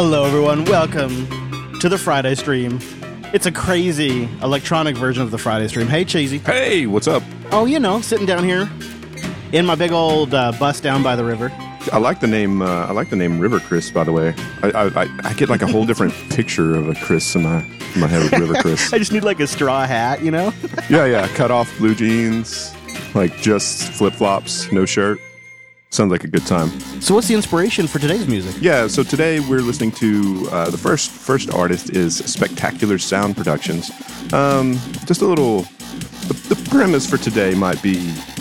Hello, everyone. Welcome to the Friday stream. It's a crazy electronic version of the Friday stream. Hey, Cheesy. Hey, what's up? Oh, you know, sitting down here in my big old uh, bus down by the river. I like the name. Uh, I like the name River Chris. By the way, I, I, I- I get like a whole different picture of a Chris in my in my head with River Chris. I just need like a straw hat, you know? Yeah, yeah. Cut off blue jeans, like just flip flops, no shirt. Sounds like a good time. so, what's the inspiration for today's music? Yeah. So today we're listening to uh, the first first artist is Spectacular Sound Productions. Um, just a little. The, the premise for today might be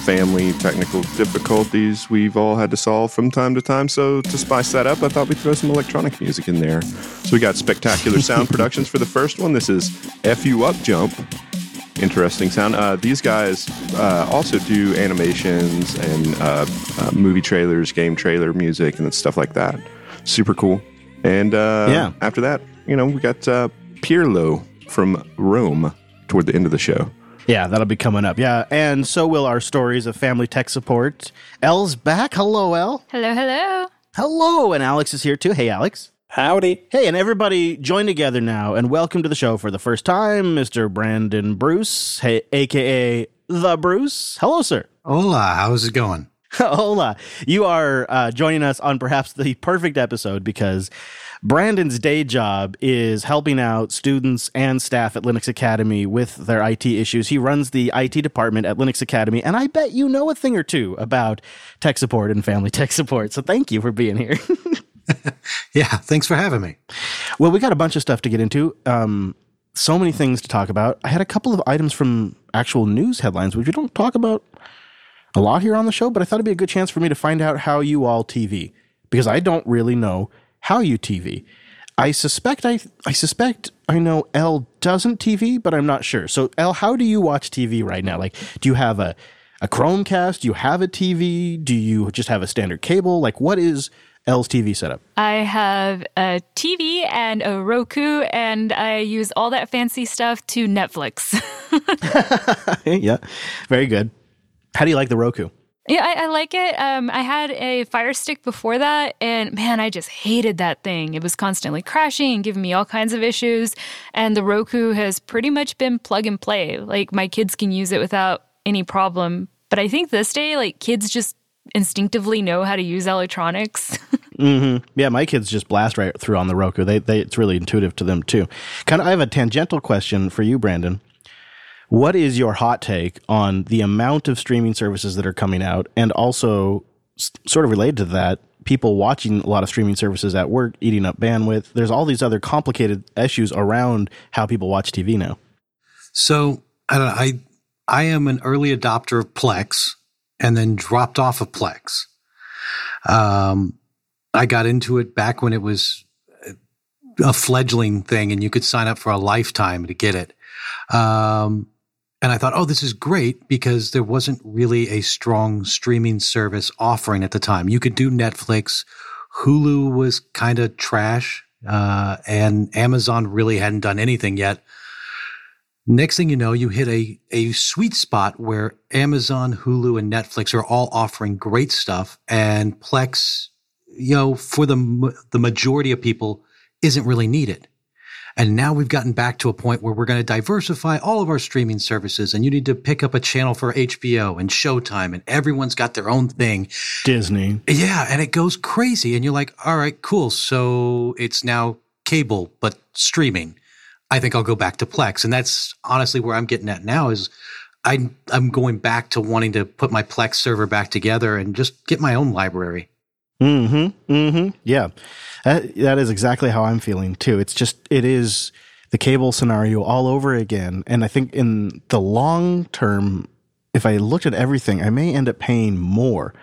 family technical difficulties we've all had to solve from time to time. So to spice that up, I thought we'd throw some electronic music in there. So we got Spectacular Sound Productions for the first one. This is "F U Up Jump." Interesting sound. Uh, these guys uh, also do animations and uh, uh, movie trailers, game trailer music, and stuff like that. Super cool. And uh, Yeah. after that, you know, we got uh, Pirlo from Rome toward the end of the show. Yeah, that'll be coming up. Yeah, and so will our stories of family tech support. Elle's back. Hello, Elle. Hello, hello. Hello, and Alex is here too. Hey, Alex. Howdy. Hey, and everybody join together now and welcome to the show for the first time, Mr. Brandon Bruce, hey, aka The Bruce. Hello, sir. Hola, how's it going? Hola. You are uh, joining us on perhaps the perfect episode because Brandon's day job is helping out students and staff at Linux Academy with their IT issues. He runs the IT department at Linux Academy, and I bet you know a thing or two about tech support and family tech support. So thank you for being here. Yeah, thanks for having me. Well, we got a bunch of stuff to get into. Um, so many things to talk about. I had a couple of items from actual news headlines, which we don't talk about a lot here on the show, but I thought it'd be a good chance for me to find out how you all TV because I don't really know how you TV. I suspect I I suspect I know Elle doesn't TV, but I'm not sure. So Elle, how do you watch TV right now? Like, do you have a a Chromecast? Do you have a TV? Do you just have a standard cable? Like, what is Elle's TV setup? I have a TV and a Roku, and I use all that fancy stuff to Netflix. yeah, very good. How do you like the Roku? yeah, I, I like it. Um, I had a Fire Stick before that, and man, I just hated that thing. It was constantly crashing and giving me all kinds of issues. And the Roku has pretty much been plug and play. Like my kids can use it without any problem. But I think this day, like kids just instinctively know how to use electronics. hmm Yeah, my kids just blast right through on the Roku. They, they, it's really intuitive to them too. Kind of, I have a tangential question for you, Brandon. What is your hot take on the amount of streaming services that are coming out, and also s- sort of related to that, people watching a lot of streaming services at work, eating up bandwidth. There's all these other complicated issues around how people watch TV now. So I don't know, I I am an early adopter of Plex and then dropped off of Plex. Um, I got into it back when it was a fledgling thing and you could sign up for a lifetime to get it. Um, and I thought, oh, this is great because there wasn't really a strong streaming service offering at the time. You could do Netflix. Hulu was kind of trash. Uh, and Amazon really hadn't done anything yet. Next thing you know, you hit a, a sweet spot where Amazon, Hulu, and Netflix are all offering great stuff. And Plex, you know, for the, the majority of people isn't really needed. And now we've gotten back to a point where we're going to diversify all of our streaming services and you need to pick up a channel for HBO and Showtime and everyone's got their own thing. Disney. Yeah. And it goes crazy. And you're like, all right, cool. So it's now cable, but streaming. I think I'll go back to Plex. And that's honestly where I'm getting at now is I, I'm going back to wanting to put my Plex server back together and just get my own library. Mm-hmm. Mm-hmm. Yeah. That, that is exactly how I'm feeling too. It's just it is the cable scenario all over again. And I think in the long term, if I looked at everything, I may end up paying more.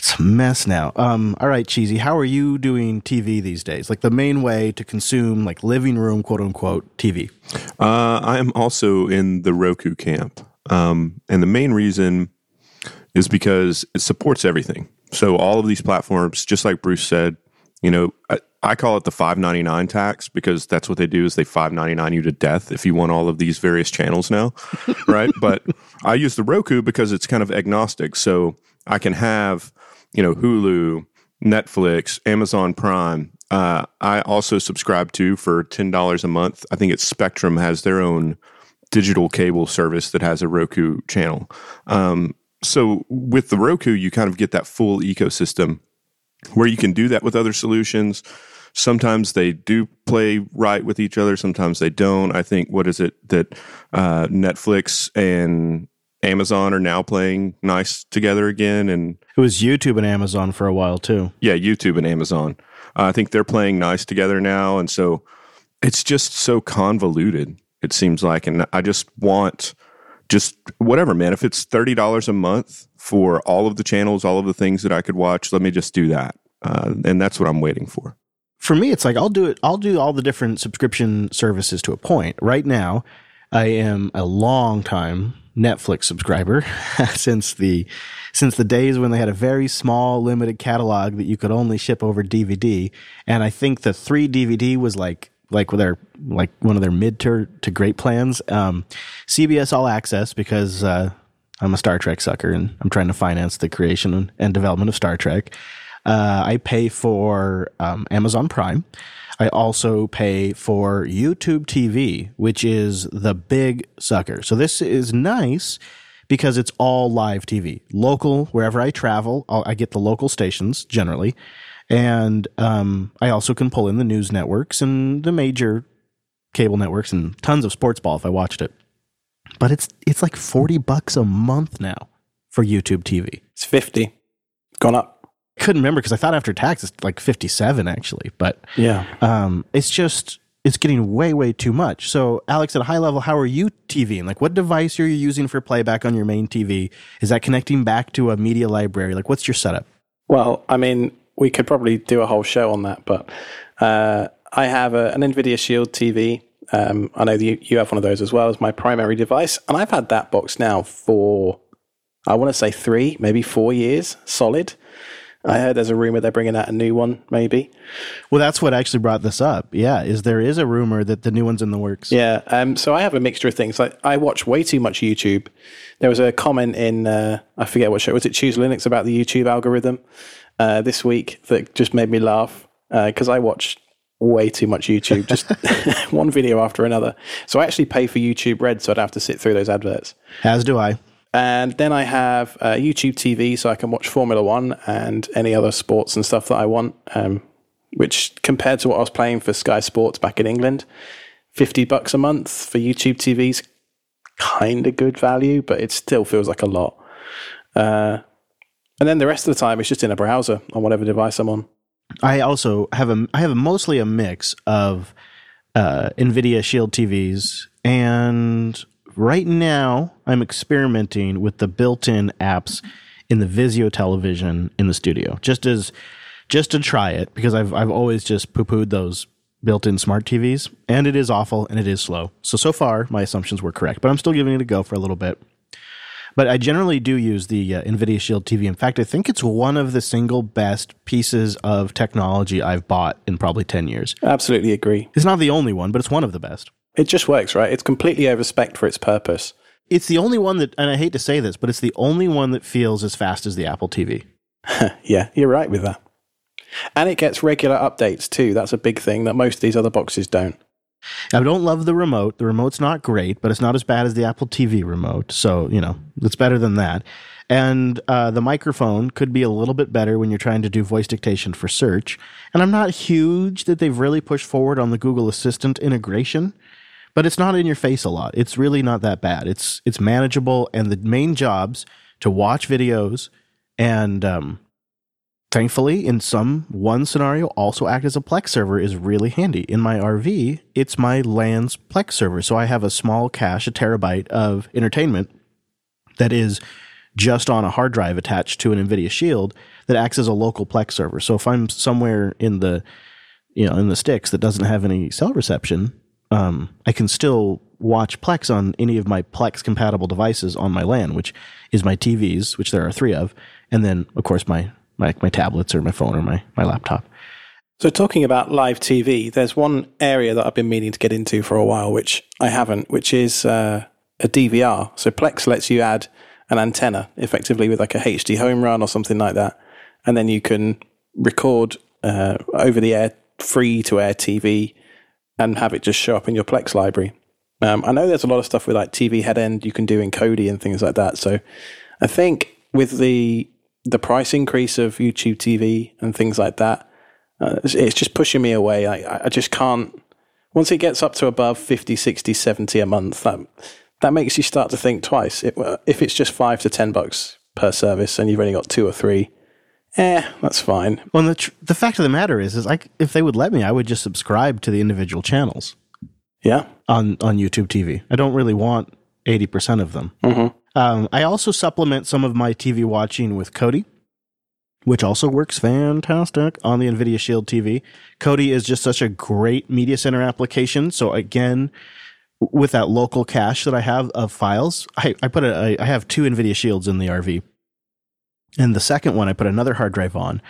It's a mess now. Um, all right, Cheesy, how are you doing TV these days? Like the main way to consume like living room, quote unquote, TV. Uh, I am also in the Roku camp. Um, and the main reason is because it supports everything. So all of these platforms, just like Bruce said, you know, I, I call it the 599 tax because that's what they do is they 599 you to death if you want all of these various channels now, right? But I use the Roku because it's kind of agnostic. So I can have, you know, Hulu, Netflix, Amazon Prime, uh, I also subscribe to for ten dollars a month. I think it's Spectrum has their own digital cable service that has a Roku channel. Um, so with the Roku, you kind of get that full ecosystem where you can do that with other solutions. Sometimes they do play right with each other. Sometimes they don't. I think what is it that uh, Netflix and Amazon are now playing nice together again, and It was YouTube and Amazon for a while too. yeah, YouTube and Amazon. Uh, I think they're playing nice together now, and so it's just so convoluted. It seems like, and I just want just whatever, man. If it's thirty dollars a month for all of the channels, all of the things that I could watch, let me just do that, uh, and that's what I'm waiting for. For me, it's like I'll do it. I'll do all the different subscription services to a point. Right now, I am a long time Netflix subscriber since the since the days when they had a very small limited catalog that you could only ship over DVD. And I think the three DVD was like like their like one of their mid to to great plans. Um, CBS All Access because uh, I'm a Star Trek sucker and I'm trying to finance the creation and development of Star Trek. Uh, I pay for um, Amazon Prime. I also pay for YouTube TV, which is the big sucker. So this is nice because it's all live TV, local. Wherever I travel, I'll, I get the local stations generally, and um, I also can pull in the news networks and the major cable networks and tons of sports ball if I watched it. But it's it's like forty bucks a month now for YouTube TV. It's 50. Gone up. Couldn't remember because I thought after tax it's like fifty seven actually, but Yeah. um, it's just it's getting way way too much. So, Alex, at a high level, how are you TVing? Like, what device are you using for playback on your main TV? Is that connecting back to a media library? Like, what's your setup? Well, I mean, we could probably do a whole show on that, but uh, I have a, an NVIDIA Shield TV. Um, I know you, you have one of those as well as my primary device, and I've had that box now for I want to say three, maybe four years solid. I heard there's a rumor they're bringing out a new one, maybe. Well, that's what actually brought this up. Yeah, is there is a rumor that the new one's in the works? Yeah. Um, so I have a mixture of things. Like I watch way too much YouTube. There was a comment in uh, I forget what show was it Choose Linux about the YouTube algorithm uh, this week that just made me laugh because I watch way too much YouTube, just one video after another. So I actually pay for YouTube Red, so I'd have to sit through those adverts. As do I. And then I have uh, YouTube TV, so I can watch Formula One and any other sports and stuff that I want. Um, which compared to what I was playing for Sky Sports back in England, fifty bucks a month for YouTube TV's kind of good value, but it still feels like a lot. Uh, and then the rest of the time, it's just in a browser on whatever device I'm on. I also have a I have mostly a mix of uh, NVIDIA Shield TVs, and right now I'm experimenting with the built-in apps in the Vizio television in the studio, just as just to try it because I've I've always just poo-pooed those built-in smart TVs, and it is awful and it is slow. So so far my assumptions were correct, but I'm still giving it a go for a little bit. But I generally do use the uh, NVIDIA Shield TV. In fact, I think it's one of the single best pieces of technology I've bought in probably 10 years. Absolutely agree. It's not the only one, but it's one of the best. It just works, right? It's completely overspec for its purpose. It's the only one that, and I hate to say this, but it's the only one that feels as fast as the Apple TV. yeah, you're right with that. And it gets regular updates too. That's a big thing that most of these other boxes don't. I don't love the remote. The remote's not great, but it's not as bad as the Apple TV remote. So, you know, it's better than that. And uh, the microphone could be a little bit better when you're trying to do voice dictation for search. And I'm not huge that they've really pushed forward on the Google Assistant integration, but it's not in your face a lot. It's really not that bad. It's it's manageable, and the main jobs to watch videos and um, thankfully in some one scenario also act as a plex server is really handy in my rv it's my LAN's plex server so i have a small cache a terabyte of entertainment that is just on a hard drive attached to an nvidia shield that acts as a local plex server so if i'm somewhere in the you know in the sticks that doesn't have any cell reception um, i can still watch plex on any of my plex compatible devices on my lan which is my tvs which there are three of and then of course my my, my tablets or my phone or my, my laptop. So, talking about live TV, there's one area that I've been meaning to get into for a while, which I haven't, which is uh, a DVR. So, Plex lets you add an antenna effectively with like a HDHomeRun or something like that. And then you can record uh, over the air free to air TV and have it just show up in your Plex library. Um, I know there's a lot of stuff with like Tvheadend you can do in Kodi and things like that. So I think with the the price increase of YouTube TV and things like that, uh, it's, it's just pushing me away. I, I just can't. Once it gets up to above 50, 60, 70 a month, that that makes you start to think twice. It, if it's just five to ten bucks per service and you've only got two or three, eh, that's fine. Well, the tr- the fact of the matter is, is like if they would let me, I would just subscribe to the individual channels Yeah. on on YouTube TV. I don't really want eighty percent of them. Mhm. Um, I also supplement some of my TV watching with Kodi, which also works fantastic on the NVIDIA Shield TV. Kodi is just such a great media center application. So again, with that local cache that I have of files, I, I put a, I, I have two NVIDIA Shields in the RV. And the second one, I put another hard drive on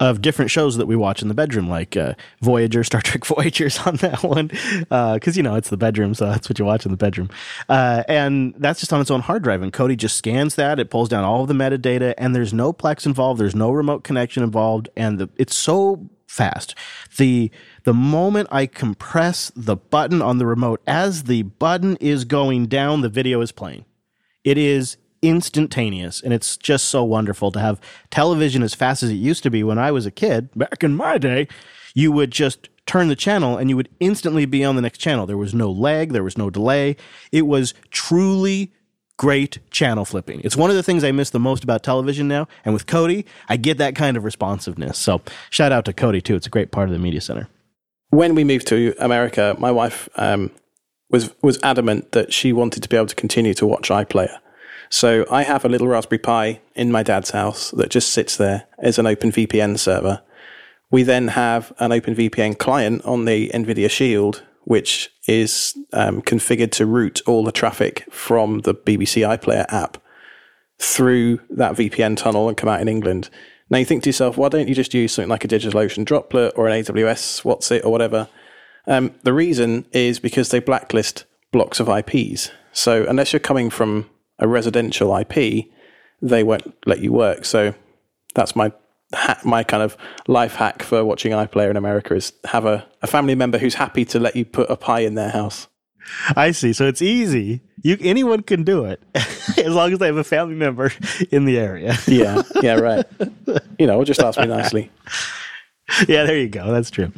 of different shows that we watch in the bedroom, like uh, Voyager, Star Trek Voyager's on that one, because you know it's the bedroom, so that's what you watch in the bedroom. Uh, and that's just on its own hard drive. And Kodi just scans that, it pulls down all of the metadata, and there's no Plex involved, there's no remote connection involved, and the, it's so fast. The the moment I compress the button on the remote, as the button is going down, the video is playing. It is instantaneous and it's just so wonderful to have television as fast as it used to be when I was a kid. Back in my day you would just turn the channel and you would instantly be on the next channel. There was no lag there was no delay. It was truly great channel flipping. It's one of the things I miss the most about television now and with Kodi I get that kind of responsiveness. So shout out to Kodi too. It's a great part of the media center. When we moved to America, my wife um, was was adamant that she wanted to be able to continue to watch iPlayer. So I have a little Raspberry Pi in my dad's house that just sits there as an OpenVPN server. We then have an OpenVPN client on the NVIDIA Shield, which is um, configured to route all the traffic from the BBC iPlayer app through that VPN tunnel and come out in England. Now you think to yourself, why don't you just use something like a DigitalOcean droplet or an AWS what's it or whatever? Um, the reason is because they blacklist blocks of IPs. So unless you're coming from a residential IP, they won't let you work. So that's my ha- my kind of life hack for watching iPlayer in America is have a, a family member who's happy to let you put a pie in their house. I see. So it's easy. You anyone can do it as long as they have a family member in the area. Yeah, yeah, right. you know, just ask me nicely. yeah, there you go. That's true.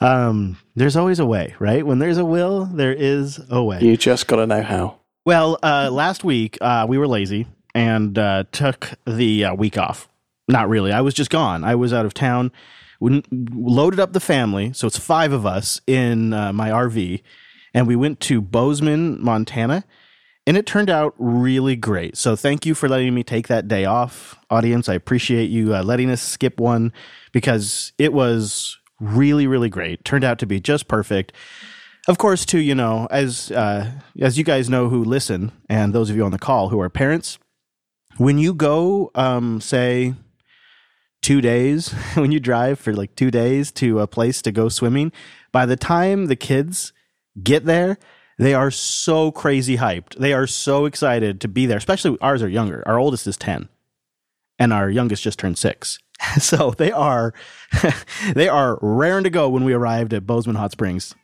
Um, there's always a way, right? When there's a will, there is a way. You just got to know how. Well, uh, last week uh, we were lazy and uh, took the uh, week off. Not really. I was just gone. I was out of town. We loaded up the family, so it's five of us in uh, my RV, and we went to Bozeman, Montana, and it turned out really great. So thank you for letting me take that day off, audience. I appreciate you uh, letting us skip one because it was really, really great. Turned out to be just perfect of course, too, you know, as uh, as you guys know who listen, and those of you on the call who are parents, when you go, um, say, two days, when you drive for like two days to a place to go swimming, by the time the kids get there, they are so crazy hyped. They are so excited to be there. Especially ours are younger. Our oldest is ten, and our youngest just turned six. So they are they are raring to go when we arrived at Bozeman Hot Springs.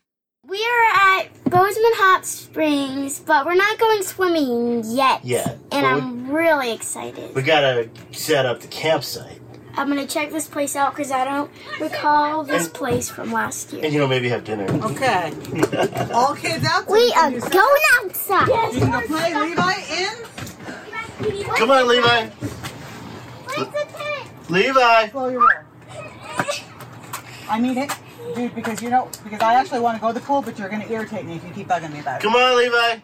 We are at Bozeman Hot Springs, but we're not going swimming yet. Yet. And Well, I'm really excited. We gotta set up the campsite. I'm gonna check this place out because I don't recall this place from last year. And, you know, maybe have dinner. Okay. All kids out. We are do going outside. You can go play Levi in. Come on, Levi. Where's the tent? Levi. Blow your hair. I mean it, dude, because you know, because I actually want to go to the pool, but you're going to irritate me if you keep bugging me about it. Come on, Levi.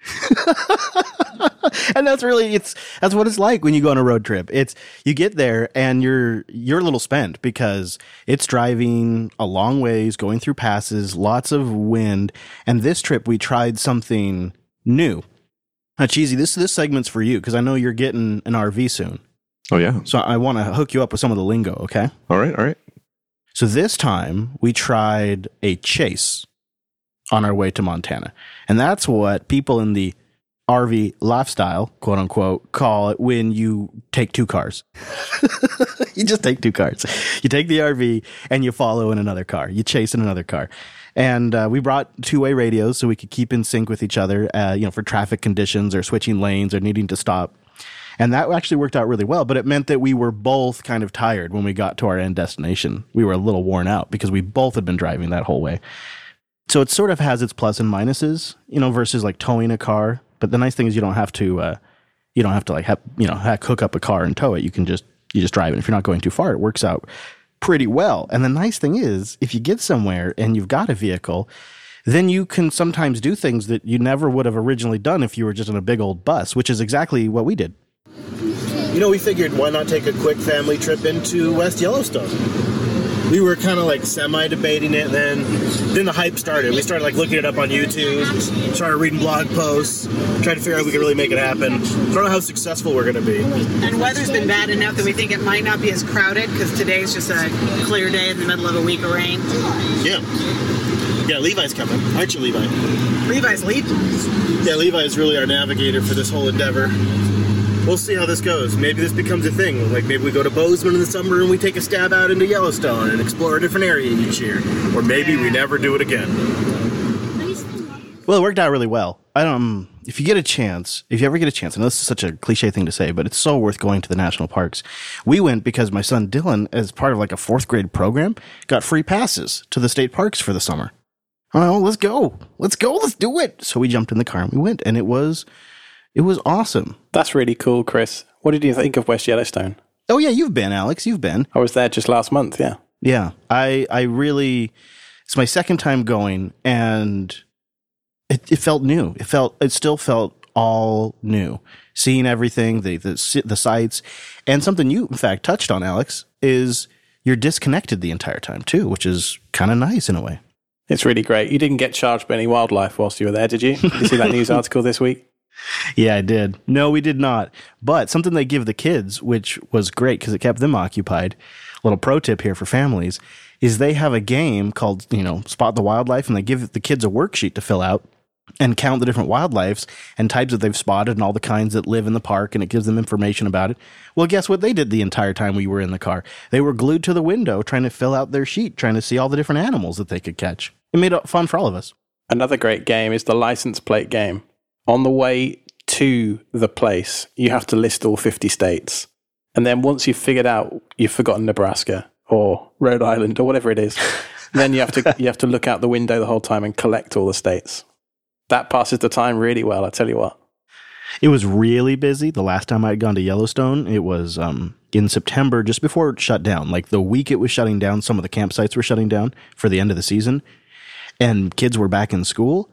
and that's really it's that's what it's like when you go on a road trip. It's you get there and you're you're a little spent because it's driving a long ways, going through passes, lots of wind. And this trip we tried something new. Now, cheesy, this this segment's for you because I know you're getting an RV soon. Oh yeah. So I want to hook you up with some of the lingo. Okay. All right. All right. So this time we tried a chase on our way to Montana. And that's what people in the RV lifestyle, quote unquote, call it when you take two cars. you just take two cars. You take the RV and you follow in another car. You chase in another car. And uh, we brought two way radios so we could keep in sync with each other, uh, you know, for traffic conditions or switching lanes or needing to stop. And that actually worked out really well, but it meant that we were both kind of tired when we got to our end destination. We were a little worn out because we both had been driving that whole way. So it sort of has its plus and minuses, you know, versus like towing a car. But the nice thing is you don't have to, uh, you don't have to like have, you know, hook up a car and tow it. You can just, you just drive it. If you're not going too far, it works out pretty well. And the nice thing is if you get somewhere and you've got a vehicle, then you can sometimes do things that you never would have originally done if you were just in a big old bus, which is exactly what we did. You know, we figured why not take a quick family trip into West Yellowstone? We were kind of like semi debating it, then then the hype started. We started like looking it up on YouTube, started reading blog posts, trying to figure out if we could really make it happen. I don't know how successful we're going to be. And weather's been bad enough that we think it might not be as crowded because today's just a clear day in the middle of a week of rain. Yeah. Yeah, Levi's coming. Aren't you, Levi? Levi's leaving. Yeah, Levi is really our navigator for this whole endeavor. We'll see how this goes. Maybe this becomes a thing. Like maybe we go to Bozeman in the summer and we take a stab out into Yellowstone and explore a different area each year. Or maybe we never do it again. Well, it worked out really well. I don't. Um, if you get a chance, if you ever get a chance, I know this is such a cliche thing to say, but it's so worth going to the national parks. We went because my son Dylan, as part of like a fourth grade program, got free passes to the state parks for the summer. Oh, let's go, let's go, let's do it. So we jumped in the car and we went, and it was, it was awesome. That's really cool, Chris. What did you think of West Yellowstone? Oh yeah, you've been, Alex. You've been. I was there just last month. Yeah. Yeah, I I really it's my second time going and it, it felt new. It felt it still felt all new. Seeing everything, the the the sights, and something you in fact touched on, Alex, is you're disconnected the entire time too, which is kind of nice in a way. It's really great. You didn't get charged by any wildlife whilst you were there, did you? Did you see that news article this week? Yeah, I did. No, we did not. But something they give the kids, which was great because it kept them occupied. little pro tip here for families is they have a game called, you know, Spot the Wildlife, and they give the kids a worksheet to fill out and count the different wildlifes and types that they've spotted and all the kinds that live in the park, and it gives them information about it. Well, guess what they did the entire time we were in the car? They were glued to the window trying to fill out their sheet, trying to see all the different animals that they could catch. It made it fun for all of us. Another great game is the license plate game. On the way to the place, you have to list all 50 states. And then once you've figured out you've forgotten Nebraska or Rhode Island or whatever it is, then you have to you have to look out the window the whole time and collect all the states. That passes the time really well, I tell you what. It was really busy. The last time I'd gone to Yellowstone, it was um, in September, just before it shut down. Like the week it was shutting down, some of the campsites were shutting down for the end of the season, and kids were back in school.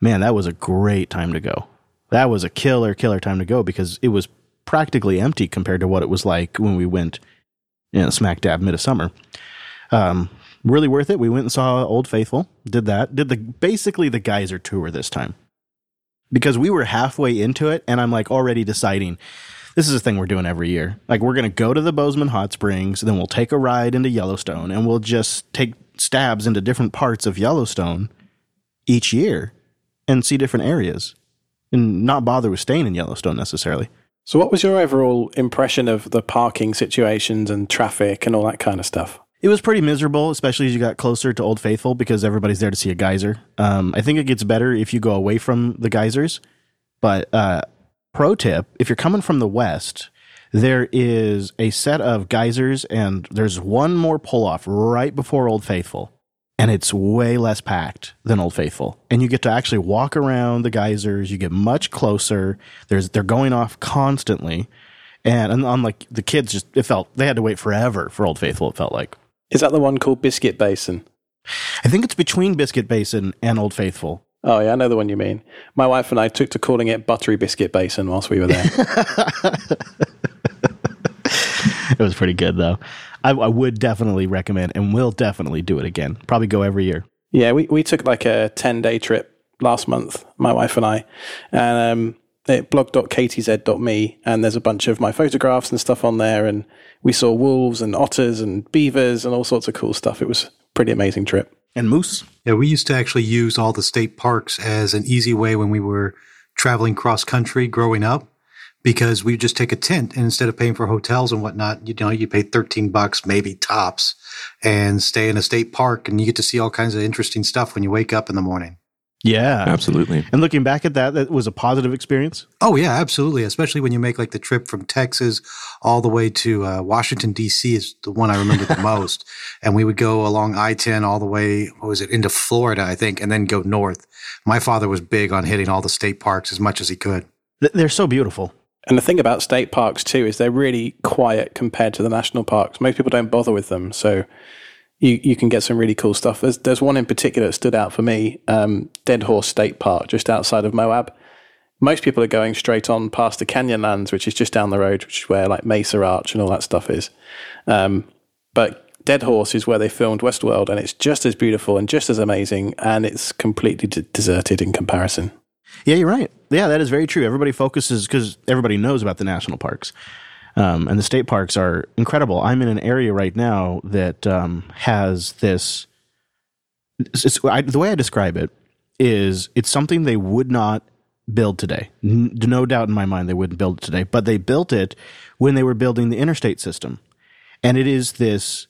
Man, that was a great time to go. That was a killer, killer time to go because it was practically empty compared to what it was like when we went, you know, smack dab mid of summer. Um, really worth it. We went and saw Old Faithful. Did that. Did the basically the geyser tour this time because we were halfway into it, and I'm like already deciding. This is a thing we're doing every year. Like we're gonna go to the Bozeman Hot Springs, then we'll take a ride into Yellowstone, and we'll just take stabs into different parts of Yellowstone each year and see different areas, and not bother with staying in Yellowstone necessarily. So, what was your overall impression of the parking situations and traffic and all that kind of stuff? It was pretty miserable, especially as you got closer to Old Faithful because everybody's there to see a geyser. Um, I think it gets better if you go away from the geysers. But uh, pro tip if you're coming from the west, there is a set of geysers, and there's one more pull off right before Old Faithful. And it's way less packed than Old Faithful. And you get to actually walk around the geysers. You get much closer. There's, they're going off constantly. And, and unlike the kids, just it felt they had to wait forever for Old Faithful. It felt like. Is that the one called Biscuit Basin? I think it's between Biscuit Basin and Old Faithful. Oh yeah, I know the one you mean. My wife and I took to calling it Buttery Biscuit Basin whilst we were there. it was pretty good though. I, I, would definitely recommend and will definitely do it again. Probably go every year. Yeah, we, we took like a 10 day trip last month, my wife and I. And um, at blog.ktz.me, and there's a bunch of my photographs and stuff on there. And we saw wolves and otters and beavers and all sorts of cool stuff. It was a pretty amazing trip. And moose. Yeah, we used to actually use all the state parks as an easy way when we were traveling cross country growing up because we just take a tent and instead of paying for hotels and whatnot, you know, you pay 13 bucks, maybe tops and stay in a state park and you get to see all kinds of interesting stuff when you wake up in the morning. Yeah. Absolutely. And looking back at that, that was a positive experience. Oh yeah, absolutely. Especially when you make like the trip from Texas all the way to uh, Washington D.C. is the one I remember the most. And we would go along I-10 all the way, what was it, into Florida, I think, and then go north. My father was big on hitting all the state parks as much as he could. They're so beautiful. And the thing about state parks too is they're really quiet compared to the national parks. Most people don't bother with them, so you you can get some really cool stuff. There's there's one in particular that stood out for me, um, Dead Horse State Park, just outside of Moab. Most people are going straight on past the Canyonlands, which is just down the road, which is where like Mesa Arch and all that stuff is. Um, but Dead Horse is where they filmed Westworld, and it's just as beautiful and just as amazing, and it's completely d- deserted in comparison. Yeah, you're right. Yeah, that is very true. Everybody focuses because everybody knows about the national parks. Um, and the state parks are incredible. I'm in an area right now that um, has this. I, the way I describe it is it's something they would not build today. No doubt in my mind they wouldn't build it today, but they built it when they were building the interstate system. And it is this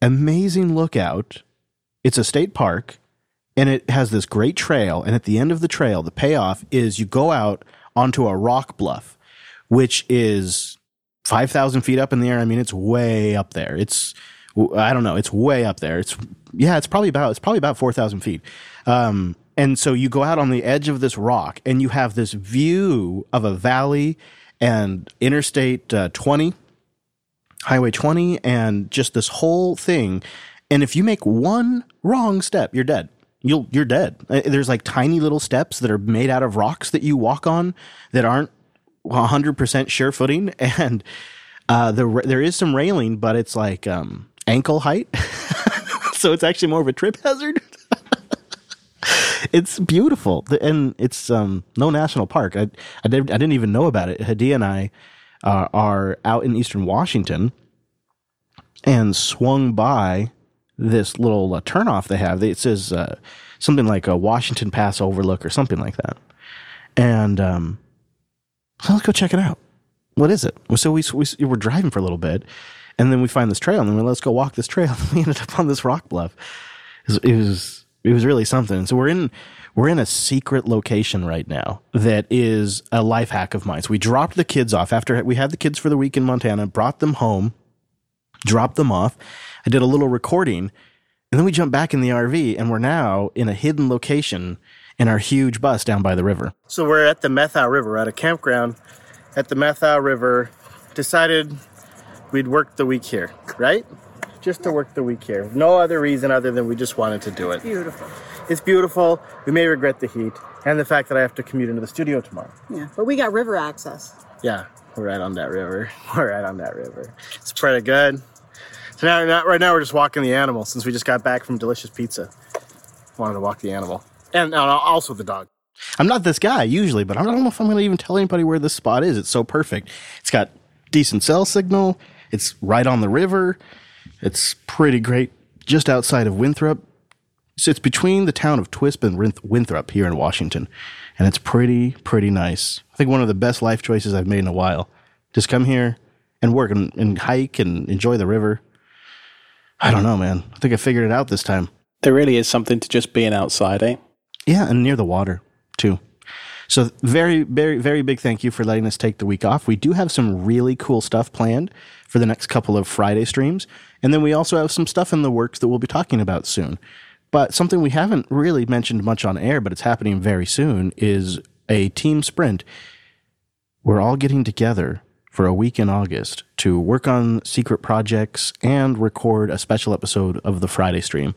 amazing lookout. It's a state park and it has this great trail. And at the end of the trail, the payoff is you go out onto a rock bluff, which is 5,000 feet up in the air. I mean, it's way up there. It's, I don't know, it's way up there. It's, yeah, it's probably about, it's probably about 4,000 feet. Um, and so you go out on the edge of this rock and you have this view of a valley and Interstate uh, 20, Highway 20, and just this whole thing. And if you make one wrong step, you're dead. You'll you're dead. Uh, There's like tiny little steps that are made out of rocks that you walk on that aren't 100% sure footing, and uh, the there is some railing, but it's like um, ankle height, so it's actually more of a trip hazard. it's beautiful, and it's um, no national park. I I, did, didn't even know about it. Hadia and I uh, are out in eastern Washington and swung by this little uh, turnoff they have. It says uh, something like a Washington Pass Overlook or something like that. And um, let's go check it out. What is it? So we, we, we were driving for a little bit, and then we find this trail, and then we, let's go walk this trail. And we ended up on this rock bluff. It was, it was it was really something. So we're in we're in a secret location right now that is a life hack of mine. So we dropped the kids off after we had the kids for the week in Montana, brought them home, dropped them off. I did a little recording, and then we jumped back in the RV, and we're now in a hidden location in our huge bus down by the river. So we're at the Methow River, at a campground at the Methow River. Decided we'd work the week here, right? Just to work the week here. No other reason other than we just wanted to do it. Beautiful. It's beautiful. We may regret the heat and the fact that I have to commute into the studio tomorrow. Yeah, but we got river access. Yeah, we're right on that river. We're right on that river. It's pretty good. So now, now, right now, we're just walking the animal since we just got back from delicious pizza. Wanted to walk the animal and also the dog. I'm not this guy usually, but I don't know if I'm going to even tell anybody where this spot is. It's so perfect. It's got decent cell signal. It's right on the river. It's pretty great. Just outside of Winthrop. So it's between the town of Twisp and Winthrop here in Washington. And it's pretty, pretty nice. I think one of the best life choices I've made in a while. Just come here and work and, and hike and enjoy the river. I don't know, man. I think I figured it out this time. There really is something to just being outside, eh? Yeah, and near the water too. So very, very, very big thank you for letting us take the week off. We do have some really cool stuff planned for the next couple of Friday streams, and then we also have some stuff in the works that we'll be talking about soon. But something we haven't really mentioned much on air, but it's happening very soon, is a team sprint. We're all getting together for a week in August to work on secret projects and record a special episode of the Friday stream.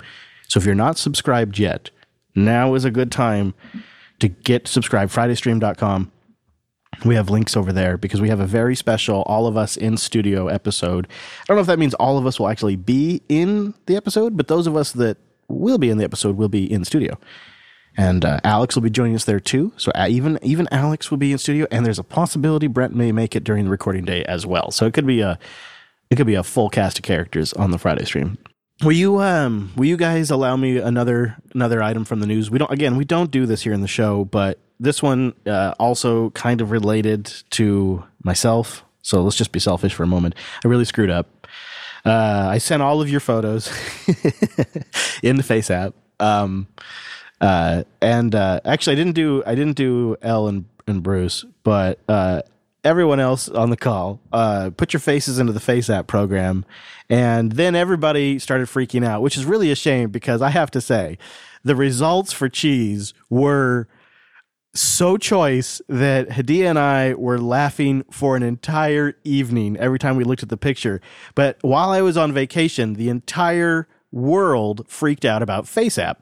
So if you're not subscribed yet, now is a good time to get subscribed. FridayStream.com. We have links over there because we have a very special all of us in studio episode. I don't know if that means all of us will actually be in the episode, but those of us that will be in the episode will be in studio. And uh, Alex will be joining us there too. So uh, even even Alex will be in studio, and there's a possibility Brent may make it during the recording day as well. So it could be a it could be a full cast of characters on the Friday stream. Will you um will you guys allow me another another item from the news? We don't again we don't do this here in the show, but this one uh, also kind of related to myself. So let's just be selfish for a moment. I really screwed up. Uh, I sent all of your photos in the FaceApp, um, uh, and uh, actually I didn't do I didn't do Elle and, and Bruce, but uh, everyone else on the call uh, put your faces into the FaceApp program, and then everybody started freaking out, which is really a shame because I have to say the results for cheese were so choice that Hadia and I were laughing for an entire evening every time we looked at the picture. But while I was on vacation, the entire world freaked out about FaceApp.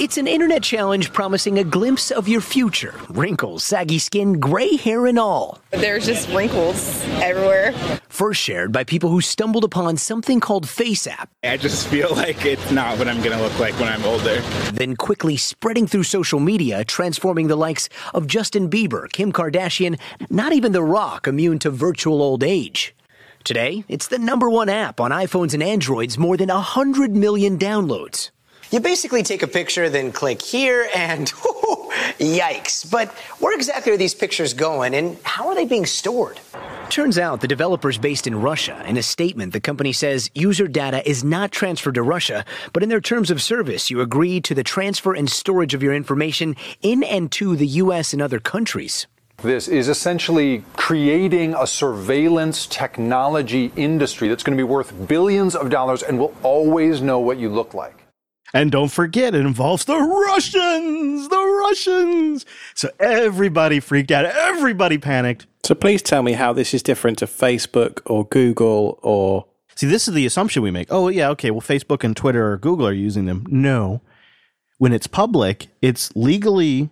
It's an internet challenge promising a glimpse of your future. Wrinkles, saggy skin, gray hair, and all. There's just wrinkles everywhere. First shared by people who stumbled upon something called FaceApp. I just feel like it's not what I'm going to look like when I'm older. Then quickly spreading through social media, transforming the likes of Justin Bieber, Kim Kardashian, not even The Rock immune to virtual old age. Today, it's the number one app on iPhones and Androids, more than 100 million downloads. You basically take a picture, then click here, and whoo, yikes. But where exactly are these pictures going, and how are they being stored? Turns out the developer's based in Russia. In a statement, the company says user data is not transferred to Russia, but in their terms of service, you agree to the transfer and storage of your information in and to the U.S. and other countries. This is essentially creating a surveillance technology industry that's going to be worth billions of dollars and will always know what you look like. And don't forget, it involves the Russians, the Russians. So everybody freaked out. Everybody panicked. So please tell me how this is different to Facebook or Google or. See, this is the assumption we make. Oh, yeah, okay, well, Facebook and Twitter or Google are using them. No. When it's public, it's legally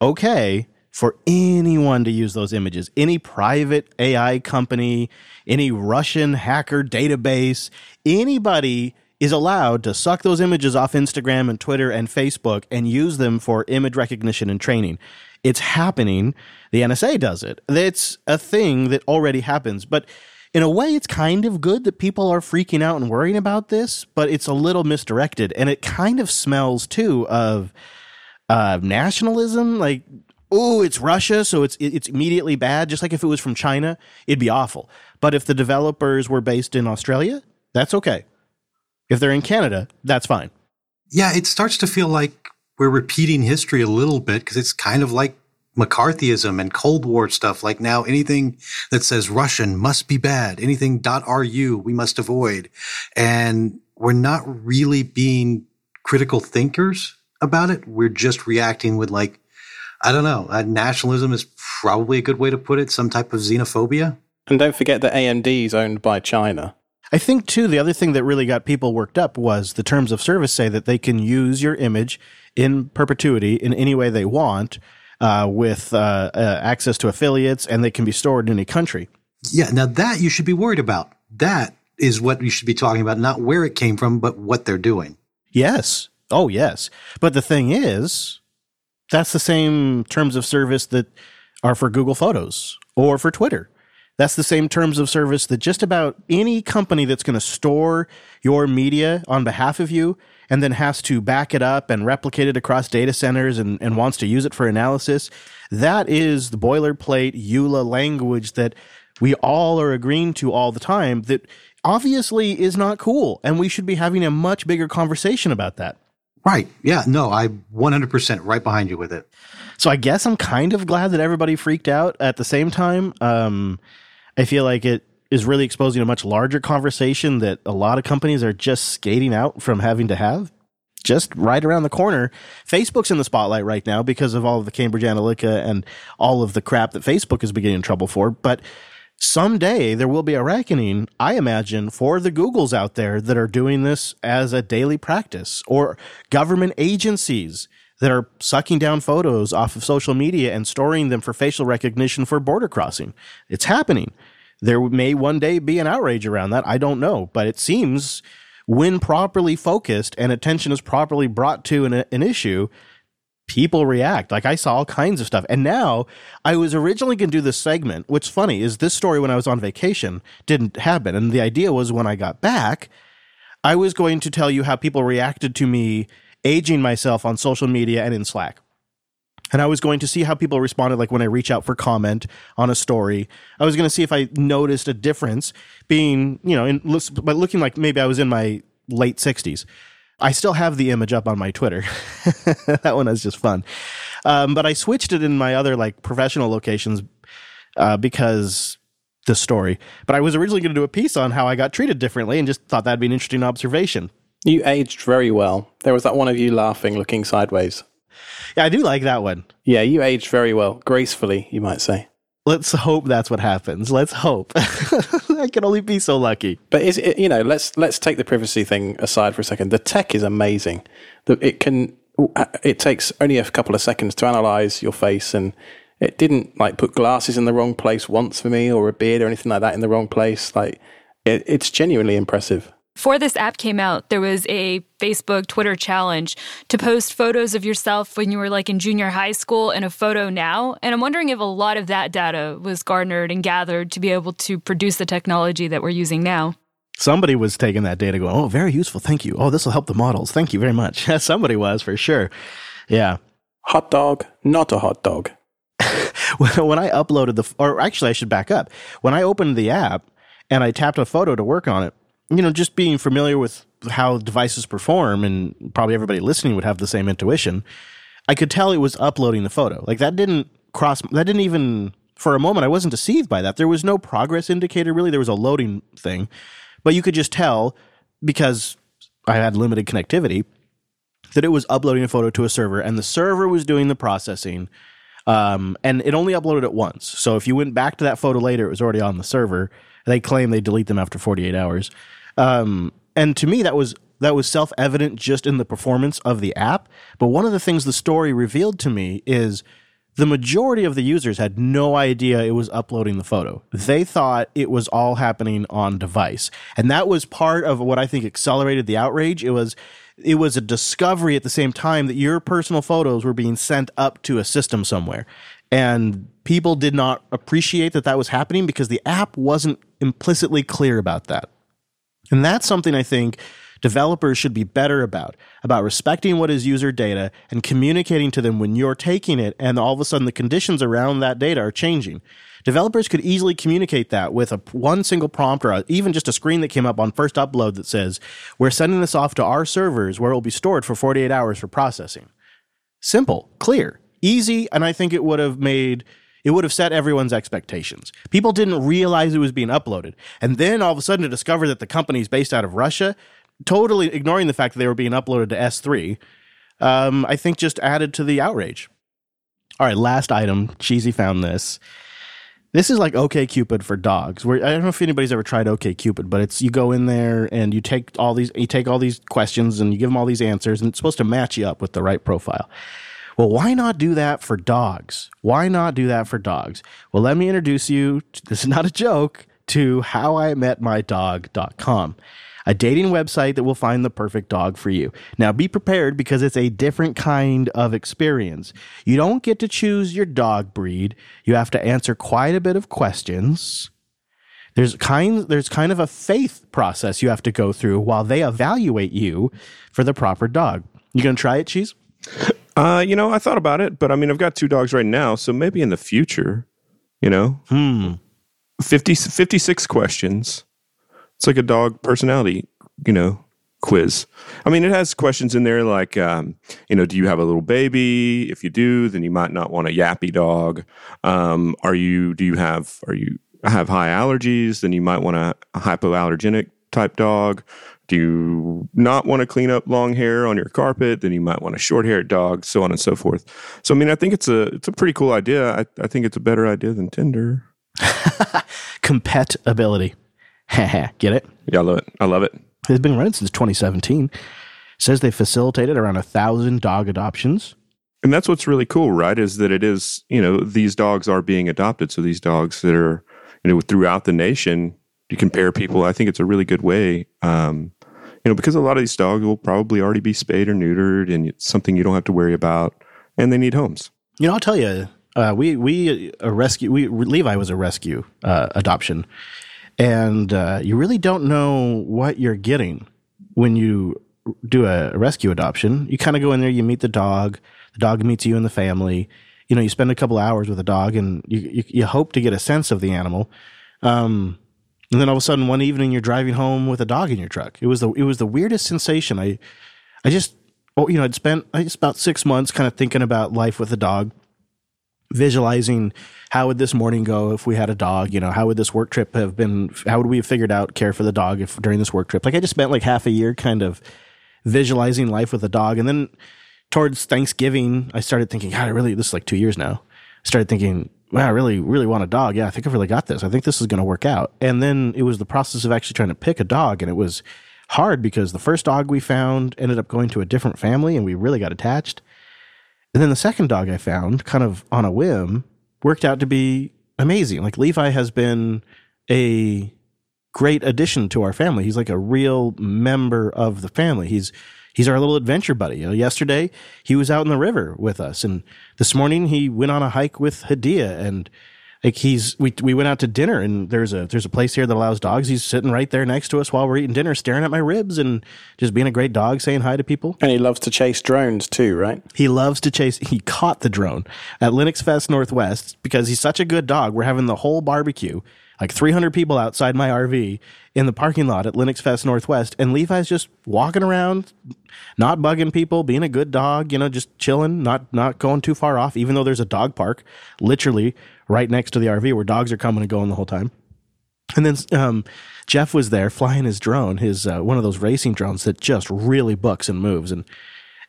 okay for anyone to use those images. Any private AI company, any Russian hacker database, anybody is allowed to suck those images off Instagram and Twitter and Facebook and use them for image recognition and training. It's happening. The NSA does it. It's a thing that already happens. But in a way, it's kind of good that people are freaking out and worrying about this, but it's a little misdirected. And it kind of smells too of uh, nationalism. Like, oh, it's Russia, so it's it's immediately bad. Just like if it was from China, it'd be awful. But if the developers were based in Australia, that's okay. If they're in Canada, that's fine. Yeah, it starts to feel like we're repeating history a little bit because it's kind of like McCarthyism and Cold War stuff. Like now, anything that says Russian must be bad. Anything .ru we must avoid, and we're not really being critical thinkers about it. We're just reacting with like, I don't know, uh, nationalism is probably a good way to put it. Some type of xenophobia. And don't forget that AMD is owned by China. I think too the other thing that really got people worked up was the terms of service say that they can use your image in perpetuity in any way they want uh, with uh, uh, access to affiliates and they can be stored in any country. Yeah, now that you should be worried about. That is what you should be talking about, not where it came from, but what they're doing. Yes. Oh, yes. But the thing is, that's the same terms of service that are for Google Photos or for Twitter. That's the same terms of service that just about any company that's going to store your media on behalf of you and then has to back it up and replicate it across data centers and, and wants to use it for analysis, that is the boilerplate EULA language that we all are agreeing to all the time that obviously is not cool. And we should be having a much bigger conversation about that. Right. Yeah. No, I 100% right behind you with it. So I guess I'm kind of glad that everybody freaked out at the same time. Um, I feel like it is really exposing a much larger conversation that a lot of companies are just skating out from having to have. Just right around the corner. Facebook's in the spotlight right now because of all of the Cambridge Analytica and all of the crap that Facebook is beginning in trouble for. But someday there will be a reckoning, I imagine, for the Googles out there that are doing this as a daily practice or government agencies that are sucking down photos off of social media and storing them for facial recognition for border crossing. It's happening. There may one day be an outrage around that. I don't know. But it seems when properly focused and attention is properly brought to an, an issue, people react. Like I saw all kinds of stuff. And now I was originally going to do this segment. What's funny is this story when I was on vacation didn't happen. And the idea was when I got back, I was going to tell you how people reacted to me aging myself on social media and in Slack. And I was going to see how people responded, like when I reach out for comment on a story. I was going to see if I noticed a difference being, you know, in, but looking like maybe I was in my late 60s. I still have the image up on my Twitter. that one is just fun. Um, but I switched it in my other like professional locations uh, because the story. But I was originally going to do a piece on how I got treated differently and just thought that'd be an interesting observation. You aged very well. There was that one of you laughing, looking sideways. Yeah, I do like that one. Yeah, you aged very well, gracefully, you might say. Let's hope that's what happens. Let's hope. I can only be so lucky. But is it, you know, let's let's take the privacy thing aside for a second. The tech is amazing. It can it takes only a couple of seconds to analyze your face and it didn't like put glasses in the wrong place once for me or a beard or anything like that in the wrong place. Like it, it's genuinely impressive. Before this app came out, there was a Facebook, Twitter challenge to post photos of yourself when you were like in junior high school and a photo now. And I'm wondering if a lot of that data was garnered and gathered to be able to produce the technology that we're using now. Somebody was taking that data going, oh, very useful. Thank you. Oh, this will help the models. Thank you very much. Somebody was for sure. Yeah. Hot dog, not a hot dog. when I uploaded the, or actually, I should back up. When I opened the app and I tapped a photo to work on it, you know, just being familiar with how devices perform, and probably everybody listening would have the same intuition. I could tell it was uploading the photo. Like that didn't cross. That didn't even for a moment. I wasn't deceived by that. There was no progress indicator really. There was a loading thing, but you could just tell because I had limited connectivity that it was uploading a photo to a server, and the server was doing the processing. Um, and it only uploaded it once. So if you went back to that photo later, it was already on the server. They claim they delete them after 48 hours. Um, and to me, that was that was self evident just in the performance of the app. But one of the things the story revealed to me is the majority of the users had no idea it was uploading the photo. They thought it was all happening on device. And that was part of what I think accelerated the outrage. It was it was a discovery at the same time that your personal photos were being sent up to a system somewhere. And people did not appreciate that that was happening because the app wasn't implicitly clear about that. And that's something I think developers should be better about about respecting what is user data and communicating to them when you're taking it and all of a sudden the conditions around that data are changing. Developers could easily communicate that with a one single prompt or even just a screen that came up on first upload that says we're sending this off to our servers where it will be stored for 48 hours for processing. Simple clear easy and i think it would have made it would have set everyone's expectations. People didn't realize it was being uploaded. And then all of a sudden to discover that the company's based out of Russia, totally ignoring the fact that they were being uploaded to S3, um, I think just added to the outrage. All right, last item. Cheesy found this. This is like OK Cupid for dogs. Where I don't know if anybody's ever tried OK Cupid, but it's you go in there and you take all these you take all these questions and you give them all these answers, and it's supposed to match you up with the right profile. Well, why not do that for dogs? Why not do that for dogs? Well, let me introduce you, this is not a joke, to howimetmydog.com, a dating website that will find the perfect dog for you. Now, be prepared because it's a different kind of experience. You don't get to choose your dog breed, you have to answer quite a bit of questions. There's kind there's kind of a faith process you have to go through while they evaluate you for the proper dog. You gonna try it, Cheese? Uh, you know, I thought about it, but I mean, I've got two dogs right now, so maybe in the future, you know, hmm. 50, 56 questions. It's like a dog personality, you know, quiz. I mean, it has questions in there like, um, you know, do you have a little baby? If you do, then you might not want a yappy dog. Um, are you? Do you have? Are you have high allergies? Then you might want a, a hypoallergenic type dog. Do you not want to clean up long hair on your carpet? Then you might want a short haired dog, so on and so forth. So I mean, I think it's a it's a pretty cool idea. I, I think it's a better idea than Tinder. Compatibility. Get it? Yeah, I love it. I love it. It's been running since 2017. says they facilitated around a thousand dog adoptions. And that's what's really cool, right? Is that it is, you know, these dogs are being adopted. So these dogs that are, you know, throughout the nation, you compare people. I think it's a really good way um, you know, because a lot of these dogs will probably already be spayed or neutered, and it's something you don't have to worry about, and they need homes. You know, I'll tell you, uh, we we a rescue. We Levi was a rescue uh, adoption, and uh, you really don't know what you're getting when you do a rescue adoption, you kind of go in there, you meet the dog, the dog meets you and the family. You know, you spend a couple hours with a dog, and you you, you hope to get a sense of the animal. Um, and then all of a sudden, one evening, you're driving home with a dog in your truck. It was the it was the weirdest sensation. I I just oh you know I'd spent I just about six months kind of thinking about life with a dog, visualizing how would this morning go if we had a dog. You know, how would this work trip have been? How would we have figured out care for the dog if during this work trip? Like I just spent like half a year kind of visualizing life with a dog, and then towards Thanksgiving, I started thinking, God, I really this is like two years now. I started thinking, wow, I really, really want a dog. Yeah, I think I've really got this. I think this is going to work out. And then it was the process of actually trying to pick a dog, and it was hard because the first dog we found ended up going to a different family, and we really got attached. And then the second dog I found, kind of on a whim, worked out to be amazing. Like Levi has been a great addition to our family. He's like a real member of the family. He's he's our little adventure buddy. You know, yesterday he was out in the river with us, and this morning he went on a hike with Hadea, and like he's we we went out to dinner, and there's a there's a place here that allows dogs. He's sitting right there next to us while we're eating dinner, staring at my ribs, and just being a great dog, saying hi to people. And he loves to chase drones too, right? He loves to chase. He caught the drone at LinuxFest Northwest because he's such a good dog. We're having the whole barbecue like 300 people outside my RV in the parking lot at LinuxFest Northwest, and Levi's just walking around, not bugging people, being a good dog, you know, just chilling, not not going too far off. Even though there's a dog park literally right next to the RV where dogs are coming and going the whole time. And then um, Jeff was there flying his drone, his uh, one of those racing drones that just really bucks and moves, and